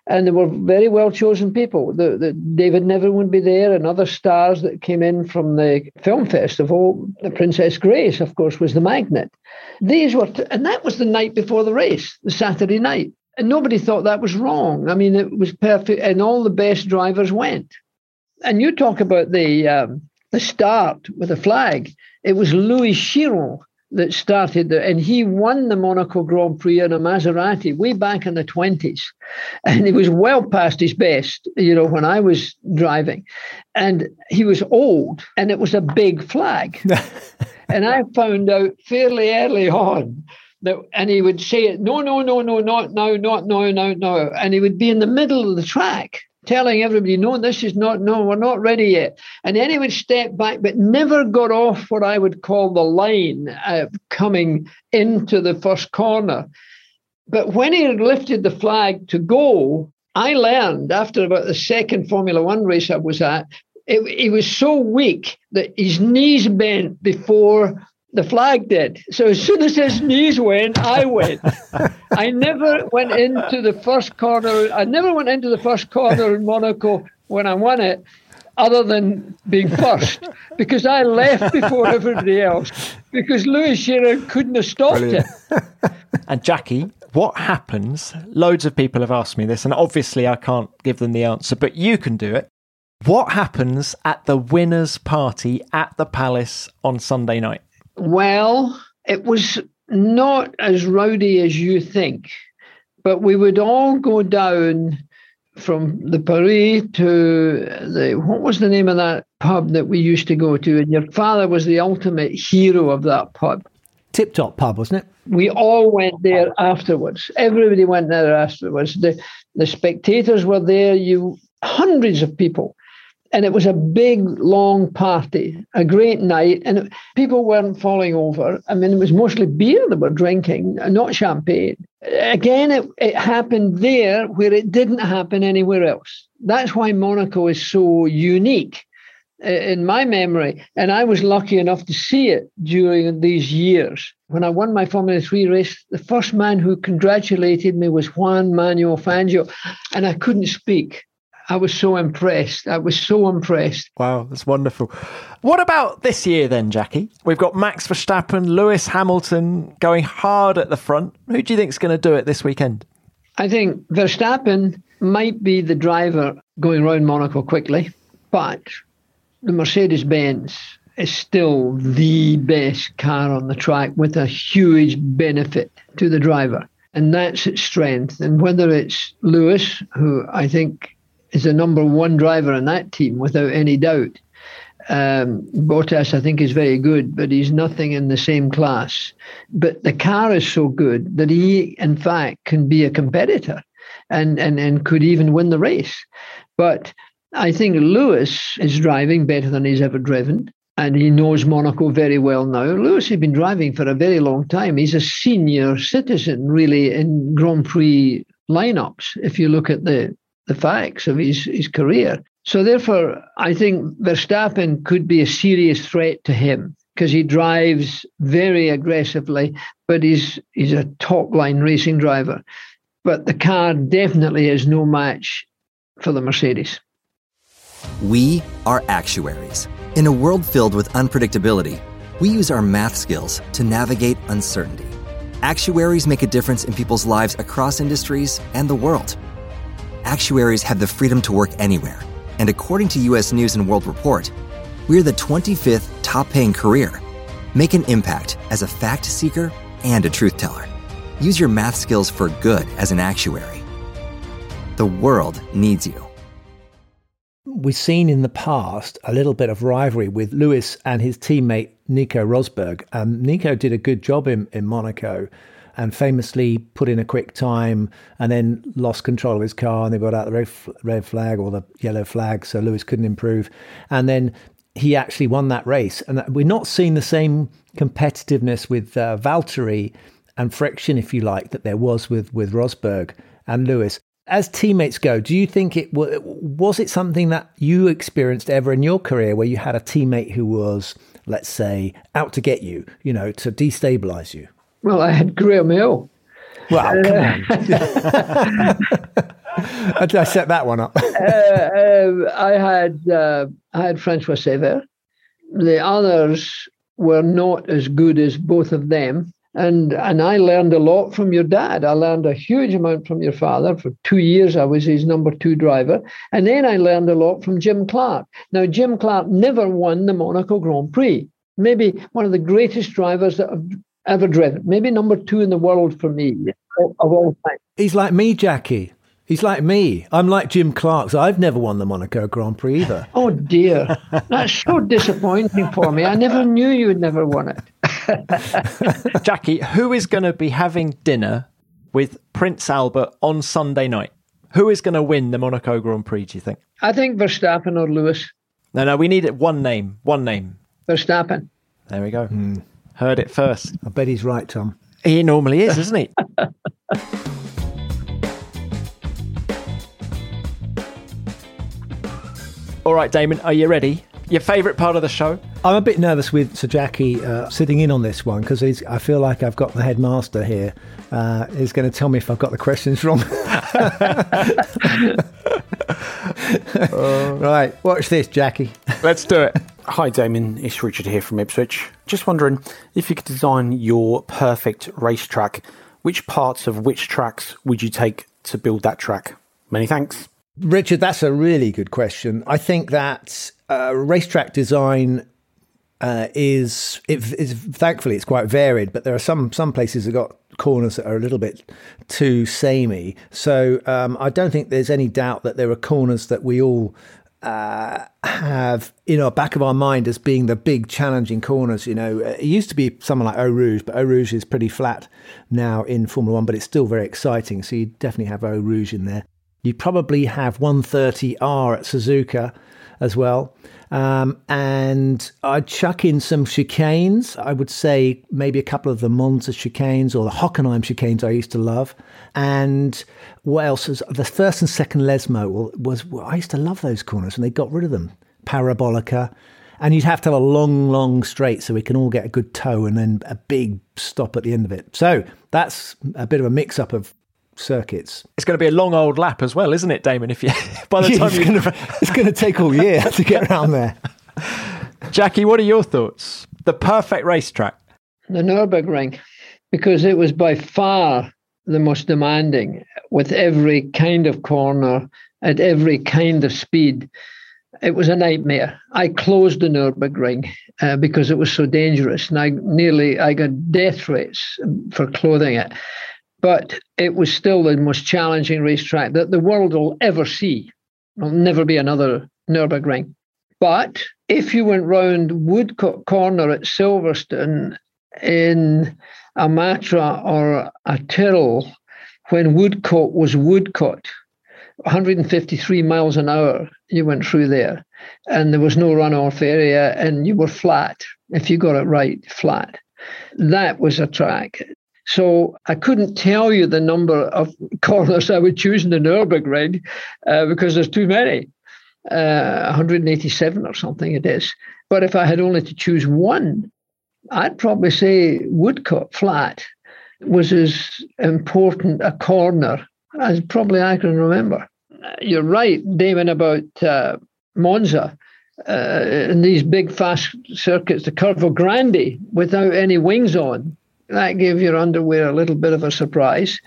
And they were very well chosen people. The, the David Niven would be there, and other stars that came in from the film festival. The Princess Grace, of course, was the magnet. These were, t- and that was the night before the race, the Saturday night. And nobody thought that was wrong. I mean, it was perfect, and all the best drivers went. And you talk about the um, the start with the flag. It was Louis Chiron that started there, and he won the Monaco Grand Prix in a Maserati way back in the twenties, and he was well past his best. You know, when I was driving, and he was old, and it was a big flag, *laughs* and I found out fairly early on that, and he would say it, no, no, no, no, not no, not no, no, no, and he would be in the middle of the track telling everybody, no, this is not, no, we're not ready yet. And then he would step back, but never got off what I would call the line uh, coming into the first corner. But when he lifted the flag to go, I learned after about the second Formula One race I was at, he was so weak that his knees bent before the flag did. So as soon as his knees went, I went. I never went into the first corner. I never went into the first corner in Monaco when I won it, other than being first, because I left before everybody else, because Louis Chiron couldn't have stopped Brilliant. it. and Jackie, what happens? Loads of people have asked me this, and obviously I can't give them the answer, but you can do it. What happens at the winners' party at the Palace on Sunday night? Well, it was not as rowdy as you think, but we would all go down from the Paris to the what was the name of that pub that we used to go to? And your father was the ultimate hero of that pub. Tip Top Pub, wasn't it? We all went there afterwards. Everybody went there afterwards. The the spectators were there. You hundreds of people and it was a big long party a great night and people weren't falling over. I mean it was mostly beer they were drinking not champagne. Again it, it happened there where it didn't happen anywhere else. That's why monaco is so unique in my memory and i was lucky enough to see it during these years. When i won my formula 3 race the first man who congratulated me was juan manuel fangio and i couldn't speak I was so impressed. I was so impressed. Wow, that's wonderful. What about this year then, Jackie? We've got Max Verstappen, Lewis Hamilton going hard at the front. Who do you think is going to do it this weekend? I think Verstappen might be the driver going around Monaco quickly, but the Mercedes Benz is still the best car on the track with a huge benefit to the driver. And that's its strength. And whether it's Lewis, who I think is the number one driver in that team without any doubt. Um, Bottas, I think, is very good, but he's nothing in the same class. But the car is so good that he, in fact, can be a competitor and, and, and could even win the race. But I think Lewis is driving better than he's ever driven. And he knows Monaco very well now. Lewis has been driving for a very long time. He's a senior citizen, really, in Grand Prix lineups. If you look at the the facts of his, his career. So therefore, I think Verstappen could be a serious threat to him because he drives very aggressively, but he's he's a top line racing driver. But the car definitely is no match for the Mercedes. We are actuaries. In a world filled with unpredictability, we use our math skills to navigate uncertainty. Actuaries make a difference in people's lives across industries and the world actuaries have the freedom to work anywhere. And according to US News and World Report, we're the 25th top paying career. Make an impact as a fact seeker and a truth teller. Use your math skills for good as an actuary. The world needs you. We've seen in the past a little bit of rivalry with Lewis and his teammate Nico Rosberg. Um, Nico did a good job in, in Monaco and famously put in a quick time and then lost control of his car and they brought out the red, red flag or the yellow flag so Lewis couldn't improve. And then he actually won that race. And we're not seeing the same competitiveness with uh, Valtteri and friction if you like that there was with with Rosberg and Lewis. As teammates go do you think it was it something that you experienced ever in your career where you had a teammate who was let's say out to get you you know to destabilize you well, I had Graham Hill. Well, come on. *laughs* I set that one up. uh, uh, I had uh, I had Francois Cevert. The others were not as good as both of them, and and I learned a lot from your dad. I learned a huge amount from your father. For two years, I was his number two driver, and then I learned a lot from Jim Clark. Now, Jim Clark never won the Monaco Grand Prix. Maybe one of the greatest drivers that have ever driven. Maybe number two in the world for me of all time. He's like me, Jackie. He's like me. I'm like Jim Clark's. I've never won the Monaco Grand Prix either. *laughs* Oh dear, that's so *laughs* disappointing for me. I never knew you'd never won it. *laughs* Jackie, who is going to be having dinner with Prince Albert on Sunday night? Who is going to win the Monaco Grand Prix? Do you think? I think Verstappen or Lewis. No, no, we need one name. One name. Verstappen. There we go. Mm. Heard it first. I bet he's right, Tom. He normally is, isn't he? *laughs* All right, Damon, are you ready? Your favourite part of the show? I'm a bit nervous with Sir Jackie uh, sitting in on this one because I feel like I've got the headmaster here. Uh, he's going to tell me if I've got the questions wrong. uh, *laughs* *laughs* right, watch this, Jackie. Let's do it. Hi, Damon. It's Richard here from Ipswich. Just wondering if you could design your perfect racetrack, which parts of which tracks would you take to build that track? Many thanks. Richard, that's a really good question. I think that uh, racetrack design uh, is, it, is thankfully it's quite varied, but there are some some places that got corners that are a little bit too samey. So um, I don't think there's any doubt that there are corners that we all uh, have in our back of our mind as being the big challenging corners. You know, it used to be someone like Eau Rouge, but Eau Rouge is pretty flat now in Formula One, but it's still very exciting. So you definitely have Eau Rouge in there. You probably have 130R at Suzuka as well. Um, and I'd chuck in some chicanes. I would say maybe a couple of the Monza chicanes or the Hockenheim chicanes I used to love. And what else? The first and second Lesmo was, I used to love those corners and they got rid of them. Parabolica. And you'd have to have a long, long straight so we can all get a good toe and then a big stop at the end of it. So that's a bit of a mix up of circuits. It's going to be a long old lap as well, isn't it, Damon? If you *laughs* by the Yeah, *laughs* time it's you gonna- it's going to take all year *laughs* to get around there. Jackie, what are your thoughts? The perfect racetrack. the Nürburgring, because it was by far the most demanding with every kind of corner at every kind of speed. It was a nightmare. I closed the Nürburgring uh, because it was so dangerous, and I nearly I got death threats for clothing it. But it was still the most challenging racetrack that the world will ever see. There'll never be another Nürburgring. But if you went round Woodcote Corner at Silverstone in a Matra or a Tyrrell, when Woodcote was Woodcote, 153 miles an hour, you went through there, and there was no runoff area, and you were flat. If you got it right, flat. That was a track. So I couldn't tell you the number of *laughs* corners I would choose in the Nürburgring uh, because there's too many. Uh, 187 or something it is. But if I had only to choose one, I'd probably say Woodcote Flat was as important a corner as probably I can remember. You're right, Damon, about uh, Monza. Uh, and these big fast circuits, the Curva Grande, without any wings on, that gave your underwear a little bit of a surprise.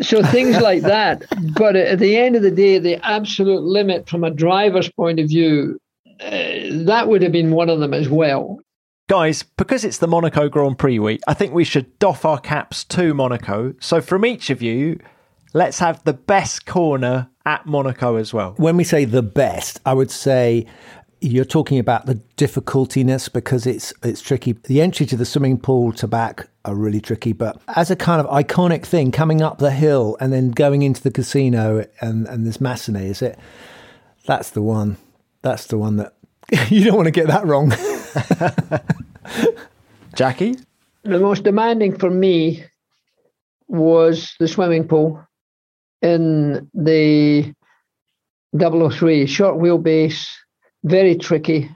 So things *laughs* like that. But at the end of the day, the absolute limit from a driver's point of view, uh, that would have been one of them as well. Guys, because it's the Monaco Grand Prix week, I think we should doff our caps to Monaco. So from each of you, let's have the best corner at Monaco as well. When we say the best, I would say you're talking about the difficultiness because it's it's tricky. The entry to the swimming pool to back are really tricky, but as a kind of iconic thing, coming up the hill and then going into the casino and and there's Massenet, is it? That's the one. That's the one that *laughs* you don't want to get that wrong. *laughs* Jackie? The most demanding for me was the swimming pool in the 003, short wheelbase, very tricky,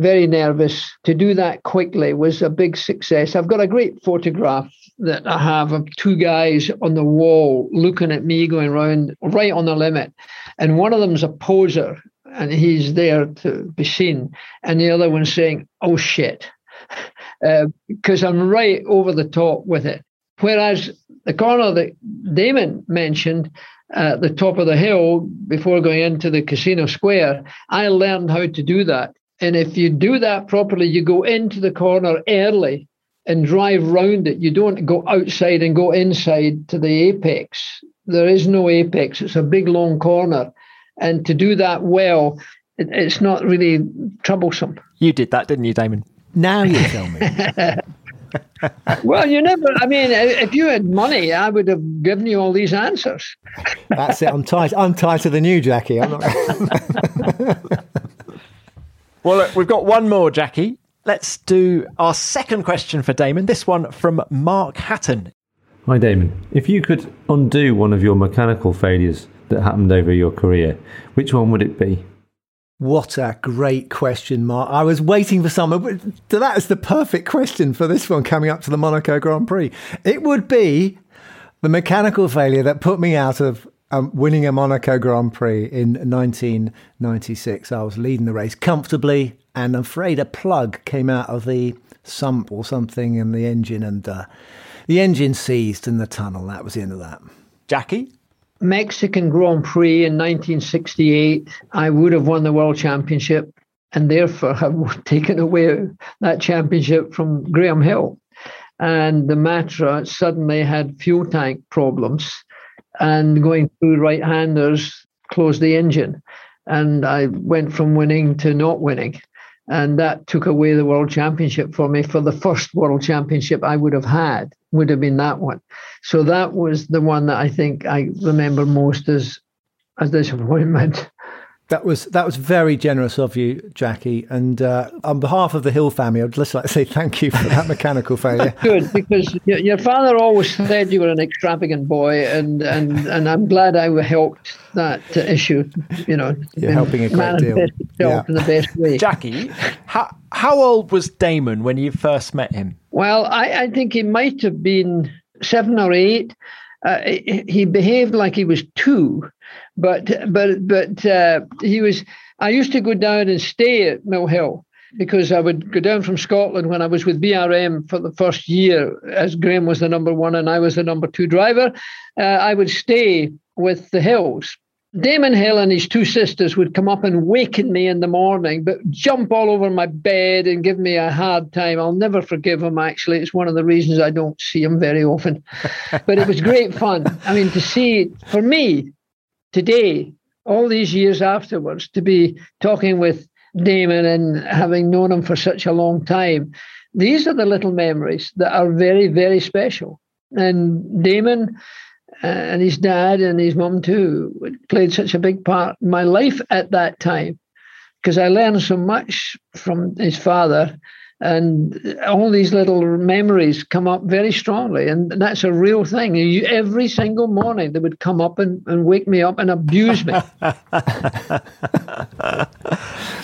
very nervous. To do that quickly was a big success. I've got a great photograph that I have of two guys on the wall looking at me going round right on the limit. And one of them's a poser and he's there to be seen. And the other one's saying, oh shit, *laughs* uh, because I'm right over the top with it. Whereas the corner that Damon mentioned at the top of the hill before going into the casino square, I learned how to do that. And if you do that properly, you go into the corner early and drive round it. You don't go outside and go inside to the apex. There is no apex, it's a big long corner. And to do that well, it, it's not really troublesome. You did that, didn't you, Damon? Now you *laughs* tell me. well, you never, I mean, if you had money, I would have given you all these answers. That's it. I'm tight. I'm tighter than you, Jackie. I'm not. *laughs* Well, look, we've got one more, Jackie. Let's do our second question for Damon. This one from Mark Hatton. Hi, Damon. If you could undo one of your mechanical failures that happened over your career, which one would it be? What a great question, Mark. I was waiting for someone. That is the perfect question for this one coming up to the Monaco Grand Prix. It would be the mechanical failure that put me out of um, winning a Monaco Grand Prix in 1996. I was leading the race comfortably, and I'm afraid a plug came out of the sump or something in the engine, and uh, the engine seized in the tunnel. That was the end of that. Jackie? Mexican Grand Prix in 1968, I would have won the world championship and therefore have *laughs* taken away that championship from Graham Hill. and the Matra suddenly had fuel tank problems, and going through right-handers closed the engine, and I went from winning to not winning. And that took away the world championship for me. For the first world championship I would have had, would have been that one. So that was the one that I think I remember most as as disappointment. That was that was very generous of you, Jackie. And uh, on behalf of the Hill family, I'd just like to say thank you for that mechanical *laughs* failure. Good, because your father always said you were an extravagant boy, and and, and I'm glad I helped that issue. You know, you're helping a great deal. Yeah. in the best way. *laughs* Jackie, how how old was Damon when you first met him? Well, I, I think he might have been seven or eight. Uh, he behaved like he was two but but but uh, he was. I used to go down and stay at Mill Hill because I would go down from Scotland when I was with BRM for the first year, as Graham was the number one and I was the number two driver. Uh, I would stay with the Hills. Damon Hill and his two sisters would come up and waken me in the morning, but jump all over my bed and give me a hard time. I'll never forgive him, actually. It's one of the reasons I don't see him very often. *laughs* but it was great fun. I mean, to see, for me, today, all these years afterwards, to be talking with Damon and having known him for such a long time, these are the little memories that are very, very special. And Damon uh, and his dad and his mum too played such a big part in my life at that time because I learned so much from his father and all these little memories come up very strongly. And that's a real thing. You, every single morning they would come up and, and wake me up and abuse me. *laughs*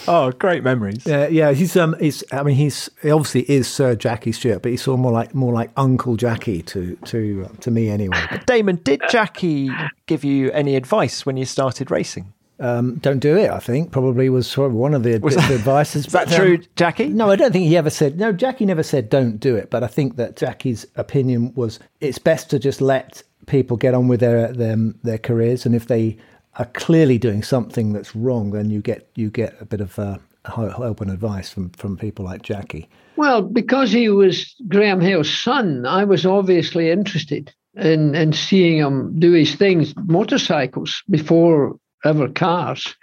Oh great memories. Yeah yeah he's um he's i mean he's he obviously is sir jackie stewart but he's sort of more like more like uncle jackie to to to me anyway. Damon did jackie give you any advice when you started racing um, don't do it. I think probably was sort of one of the, the advices. *laughs* Is that true, um, Jackie? No, I don't think he ever said. No, Jackie never said don't do it. But I think that Jackie's opinion was it's best to just let people get on with their their, their careers, and if they are clearly doing something that's wrong, then you get you get a bit of uh, help and advice from from people like Jackie. Well, because he was Graham Hill's son, I was obviously interested in in seeing him do his things, motorcycles before ever cars.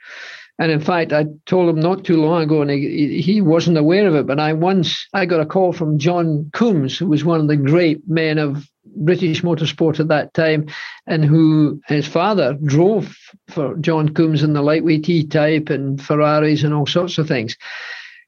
And in fact, I told him not too long ago, and he, he wasn't aware of it. But I once I got a call from John Coombs, who was one of the great men of British motorsport at that time, and who his father drove for John Coombs in the lightweight E type and Ferraris and all sorts of things.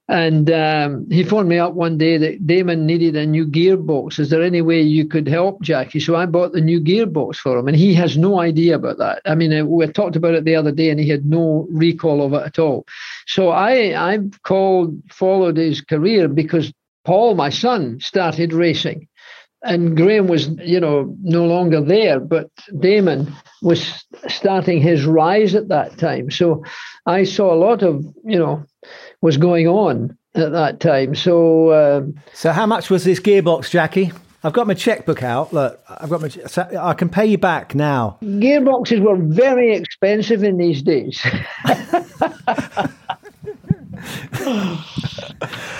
And um, he phoned me up one day that Damon needed a new gearbox. Is there any way you could help Jackie? So I bought the new gearbox for him, and he has no idea about that. I mean, uh, we talked about it the other day, and he had no recall of it at all. So I I've called followed his career because Paul, my son, started racing, and Graham was you know no longer there, but Damon was starting his rise at that time. So I saw a lot of you know was going on at that time. So, um, so how much was this gearbox, Jackie? I've got my checkbook out. Look, I've got my. I can pay you back now. Gearboxes were very expensive in these days.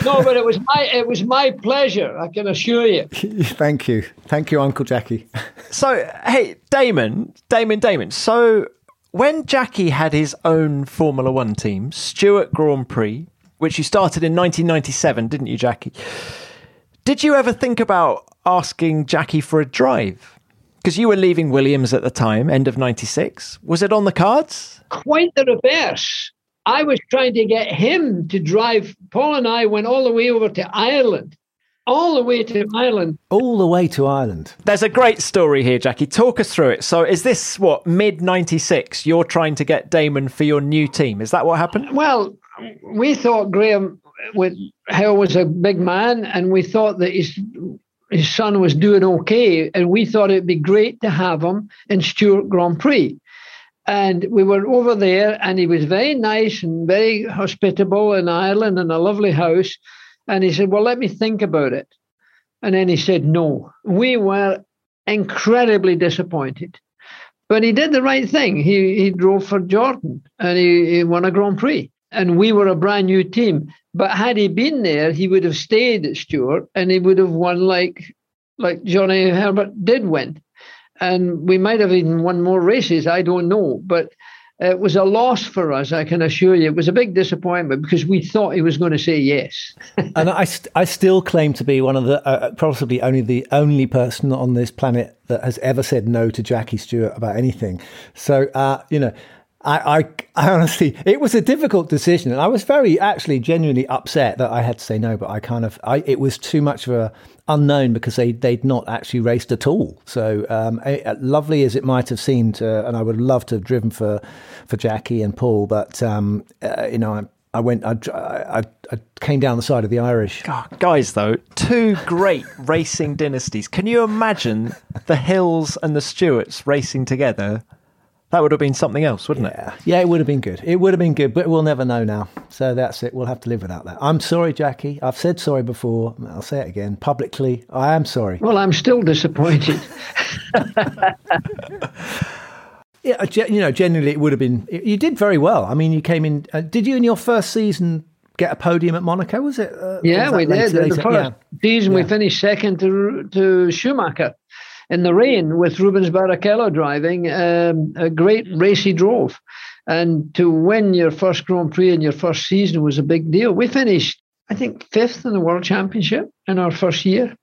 no, but it was my it was my pleasure. I can assure you. *laughs* Thank you, thank you, Uncle Jackie. *laughs* so, hey, Damon, Damon, Damon. So, when Jackie had his own Formula One team, Stewart Grand Prix, which you started in 1997, didn't you, Jackie? Did you ever think about asking Jackie for a drive? Because you were leaving Williams at the time, end of 96. Was it on the cards? Quite the reverse. I was trying to get him to drive. Paul and I went all the way over to Ireland all the way to Ireland. All the way to Ireland. There's a great story here, Jackie. Talk us through it. So, is this what mid '96? You're trying to get Damon for your new team. Is that what happened? Well, we thought Graham with Hill was a big man, and we thought that his his son was doing okay, and we thought it'd be great to have him in Stewart Grand Prix. And we were over there, and he was very nice and very hospitable in Ireland, and a lovely house. And he said, Well, let me think about it. And then he said, No. We were incredibly disappointed. But he did the right thing. He, he drove for Jordan and he, he won a Grand Prix and we were a brand new team. But had he been there, he would have stayed at Stewart and he would have won like like Johnny Herbert did win. And we might have even won more races, I don't know. But it was a loss for us, I can assure you. It was a big disappointment because we thought he was going to say yes. *laughs* and I, st- I still claim to be one of the, uh, possibly only the only person on this planet that has ever said no to Jackie Stewart about anything. So, uh, you know, I, I, I, honestly, it was a difficult decision, and I was very, actually, genuinely upset that I had to say no. But I kind of, I, it was too much of a unknown because they they'd not actually raced at all. So, um, lovely as it might have seemed, uh, and I would love to have driven for for Jackie and Paul, but um, uh, you know, I, I went, I, I, I, came down the side of the Irish. God, guys, though, two great racing dynasties. Can you imagine the Hills and the Stewarts racing together? That would have been something else, wouldn't yeah. it? Yeah, it would have been good. It would have been good, but we'll never know now. So that's it. We'll have to live without that. I'm sorry, Jackie. I've said sorry before. I'll say it again publicly. I am sorry. Well, I'm still disappointed. *laughs* yeah, you know, generally it would have been. You did very well. I mean, you came in. Uh, did you in your first season get a podium at Monaco? Was it? Uh, yeah, was we did. Later? The first yeah. season yeah. we finished second to to Schumacher in the rain with Rubens Barrichello driving. Um, a great race he drove. And to win your first Grand Prix in your first season was a big deal. We finished, I think, fifth in the World Championship in our first year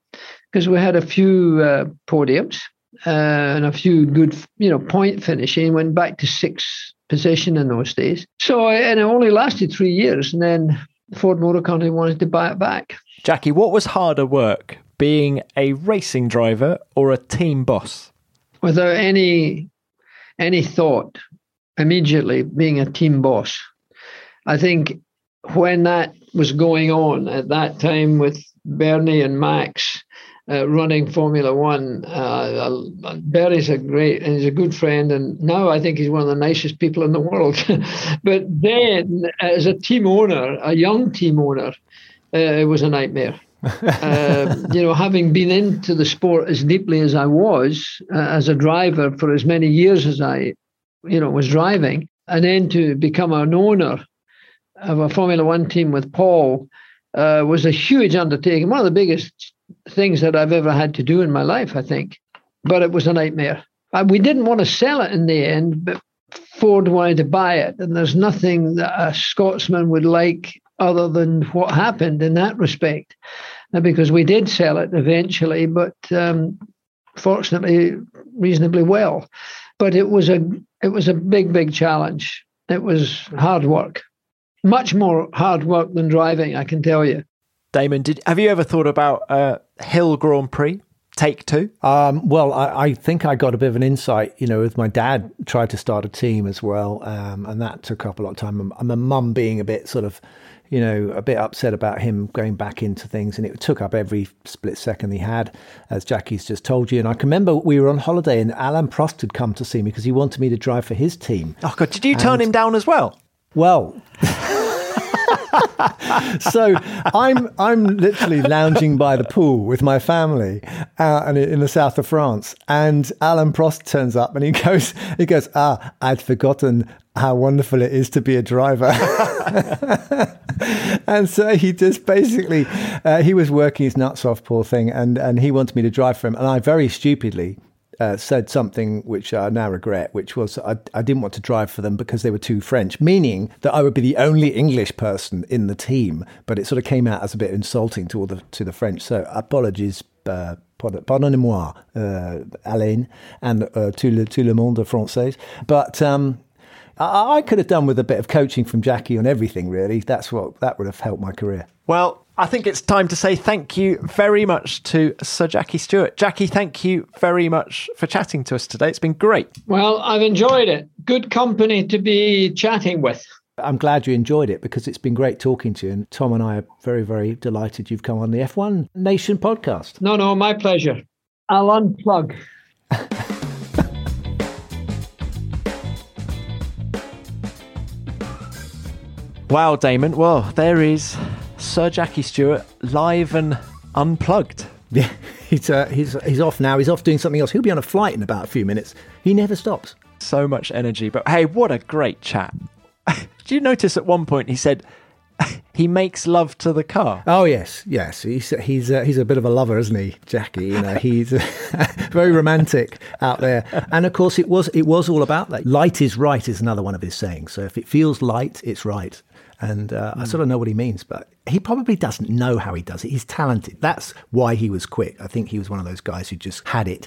because we had a few uh, podiums uh, and a few good, you know, point finishing. Went back to sixth position in those days. So, and it only lasted three years. And then Ford Motor Company wanted to buy it back. Jackie, what was harder work, being a racing driver or a team boss? Without any any thought, immediately being a team boss. I think when that was going on at that time with Bernie and Max uh, running Formula One, uh, uh Bernie's a great and he's a good friend, and now I think he's one of the nicest people in the world. *laughs* but then, as a team owner, a young team owner, uh, it was a nightmare. Um, you know, having been into the sport as deeply as I was uh, as a driver for as many years as I, you know, was driving, and then to become an owner of a Formula One team with Paul uh, was a huge undertaking. One of the biggest things that I've ever had to do in my life, I think. But it was a nightmare. Uh, we didn't want to sell it in the end, but Ford wanted to buy it, and there's nothing that a Scotsman would like other than what happened in that respect, uh, because we did sell it eventually, but um, fortunately reasonably well. But it was a it was a big big challenge. It was hard work, much more hard work than driving, I can tell you. Damon, did have you ever thought about uh, Hill Grand Prix? take two? Um, well, I, I, think I got a bit of an insight, you know, with my dad tried to start a team as well, um, and that took up a lot of time. And my mum being a bit sort of you know, a bit upset about him going back into things, and it took up every split second he had, as Jackie's just told you. And I can remember we were on holiday, and Alain Prost had come to see me because he wanted me to drive for his team. Oh God, did you turn him down as well? Well. *laughs* so I'm I'm literally lounging by the pool with my family uh, and in the south of France, and Alain Prost turns up and he *laughs* goes he goes ah I'd forgotten how wonderful it is to be a driver. *laughs* and so he just basically, uh, he was working his nuts off, poor thing, and, and he wanted me to drive for him. And I very stupidly uh, said something which I now regret, which was I, I didn't want to drive for them because they were too French, meaning that I would be the only English person in the team. But it sort of came out as a bit insulting to all the to the French. So apologies. Uh, pardonnez-moi, uh, Alain, and uh, tout, le, tout le monde français. But um, I, I could have done with a bit of coaching from Jackie on everything, really. That's what that would have helped my career. Well, I think it's time to say thank you very much to Sir Jackie Stewart. Jackie, thank you very much for chatting to us today. It's been great. Well, I've enjoyed it. Good company to be chatting with. I'm glad you enjoyed it because it's been great talking to you. And Tom and I are very, very delighted you've come on the F1 Nation podcast. No, no, my pleasure. I'll unplug. Wow, Damon. Well, there is Sir Jackie Stewart live and unplugged. *laughs* Yeah, he's, uh, he's, he's off now. He's off doing something else. He'll be on a flight in about a few minutes. He never stops. So much energy. But hey, what a great chat. *laughs* Did you notice at one point he said, *laughs* he makes love to the car. Oh yes, yes. He's he's uh, he's a bit of a lover, isn't he, Jackie? You know, he's very romantic out there. And of course, it was it was all about that. Light is right is another one of his sayings. So if it feels light, it's right. And uh, I sort of know what he means, but he probably doesn't know how he does it. He's talented. That's why he was quick. I think he was one of those guys who just had it,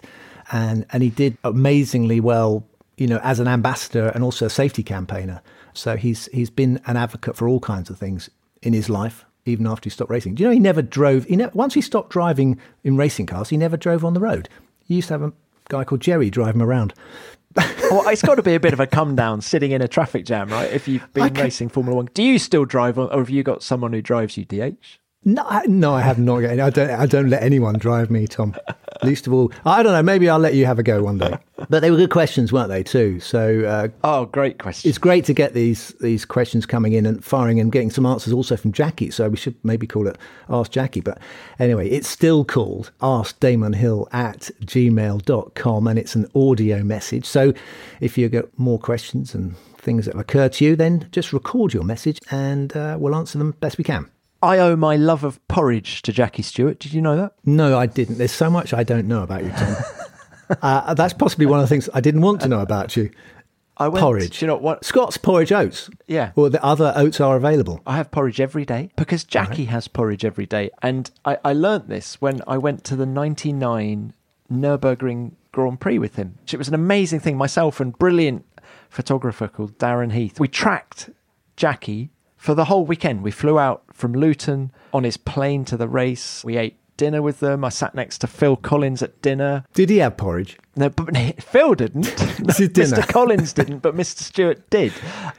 and and he did amazingly well. You know, as an ambassador and also a safety campaigner. So he's he's been an advocate for all kinds of things in his life, even after he stopped racing. Do you know he never drove? He never, once he stopped driving in racing cars, he never drove on the road. He used to have a guy called Jerry drive him around. Well, it's got to be a bit of a come down sitting in a traffic jam, right? If you've been racing Formula One, do you still drive, on, or have you got someone who drives you? DH? No, I, no, I have not. I don't. I don't let anyone drive me, Tom. Least of all, I don't know. Maybe I'll let you have a go one day. But they were good questions, weren't they? Too. So. Uh, oh, great questions! It's great to get these these questions coming in and firing and getting some answers also from Jackie. So we should maybe call it Ask Jackie. But anyway, it's still called Ask Damon Hill at gmail.com and it's an audio message. So if you get more questions and things that occur to you, then just record your message and uh, we'll answer them best we can. I owe my love of porridge to Jackie Stewart. Did you know that? No, I didn't. There's so much I don't know about you, Tom. *laughs* uh, that's possibly one of the things I didn't want to know about you. I went, porridge. You know what? Scott's porridge oats. Yeah. Or the other oats are available. I have porridge every day because Jackie right. has porridge every day. And I, I learnt this when I went to the 99 Nürburgring Grand Prix with him. It was an amazing thing. Myself and brilliant photographer called Darren Heath. We tracked Jackie for the whole weekend. We flew out from Luton on his plane to the race. We ate dinner with them. I sat next to Phil Collins at dinner. Did he have porridge? No, but *laughs* Phil didn't. *laughs* Mr. *laughs* Collins didn't, but Mr. Stewart did.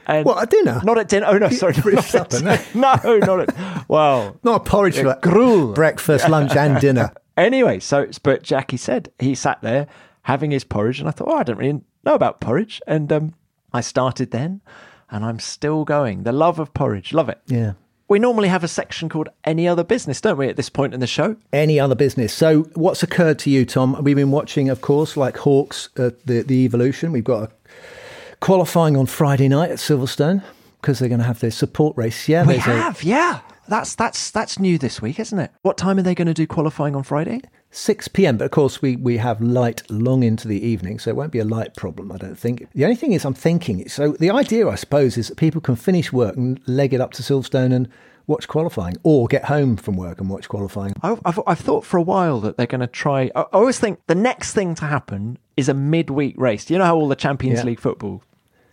And what at dinner? Not at dinner. Oh no, sorry, not supper. No. no, not at. Well, not a porridge. Yeah, gruel. Breakfast, lunch, and dinner. Anyway, so but Jackie said he sat there having his porridge, and I thought, oh, I don't really know about porridge, and um, I started then and I'm still going. The love of porridge, love it. Yeah. We normally have a section called Any Other Business, don't we, at this point in the show? Any Other Business. So, what's occurred to you, Tom? We've been watching, of course, like Hawks, uh, the, the Evolution. We've got a qualifying on Friday night at Silverstone because they're going to have their support race. Yeah, we have, a, yeah. That's that's that's new this week, isn't it? What time are they going to do qualifying on Friday? 6 p.m. But of course, we, we have light long into the evening, so it won't be a light problem, I don't think. The only thing is, I'm thinking, so the idea, I suppose, is that people can finish work and leg it up to Silverstone and watch qualifying or get home from work and watch qualifying. I've, I've, I've thought for a while that they're going to try. I, I, always think the next thing to happen is a midweek race. You know how all the Champions yeah. League football,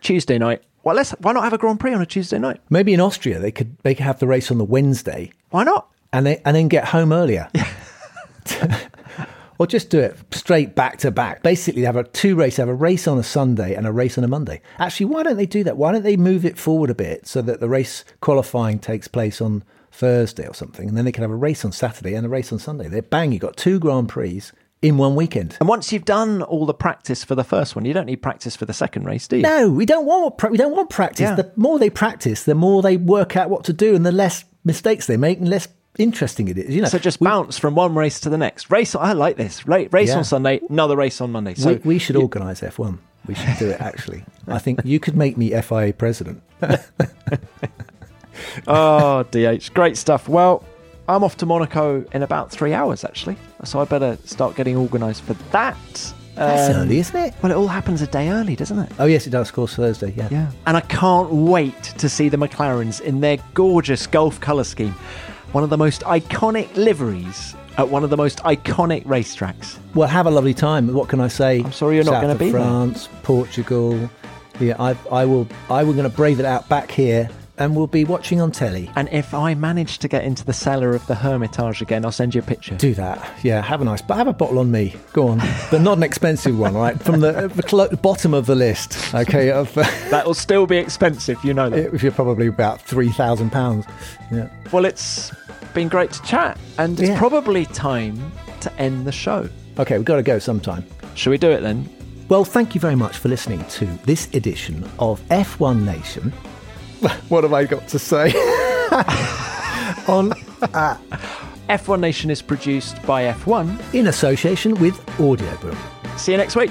Tuesday night, well, let's why not have a Grand Prix on a Tuesday night? Maybe in Austria they could they could have the race on the Wednesday. Why not? And they and then get home earlier. *laughs* or just do it straight back to back. Basically, they have a two race, have a race on a Sunday and a race on a Monday. Actually, why don't they do that? Why don't they move it forward a bit so that the race qualifying takes place on Thursday or something, and then they can have a race on Saturday and a race on Sunday. They bang, you got two Grand Prix in one weekend. And once you've done all the practice for the first one, you don't need practice for the second race, do you? No, we don't want we don't want practice. Yeah. The more they practice, the more they work out what to do, and the less mistakes they make, and less interesting it is. You know, so just we, bounce from one race to the next. Race, I like this. Race, race yeah. on Sunday, another race on Monday. So we, we should organise F1. We should do it. Actually, I think you could make me FIA president. *laughs* oh, DH, great stuff. Well, I'm off to Monaco in about three hours, actually. So I better start getting organised for that. That's um, early, isn't it? Well, it all happens a day early, doesn't it? Oh, yes, it does. Of course, Thursday, yeah. Yeah. And I can't wait to see the McLarens in their gorgeous Gulf colour scheme one of the most iconic liveries at one of the most iconic racetracks. Well, have a lovely time. What can I say? I'm sorry you're South not going to be France, there. Portugal. Yeah, I, I will. I will going to brave it out back here, and we'll be watching on telly. And if I manage to get into the cellar of the Hermitage again, I'll send you a picture. Do that. Yeah, have a nice. But have a bottle on me. Go on, *laughs* but not an expensive one, right? From the, the cl- bottom of the list. Okay, of, uh, *laughs* that will still be expensive. You know that. *laughs* If you're probably about three thousand pounds. Yeah. Well, it's been great to chat, and it's yeah. probably time to end the show. Okay, we've got to go sometime. Shall we do it then? Well, thank you very much for listening to this edition of F1 Nation. *laughs* what have I got to say? *laughs* On uh, F1 Nation is produced by F1 in association with Audioboom. See you next week.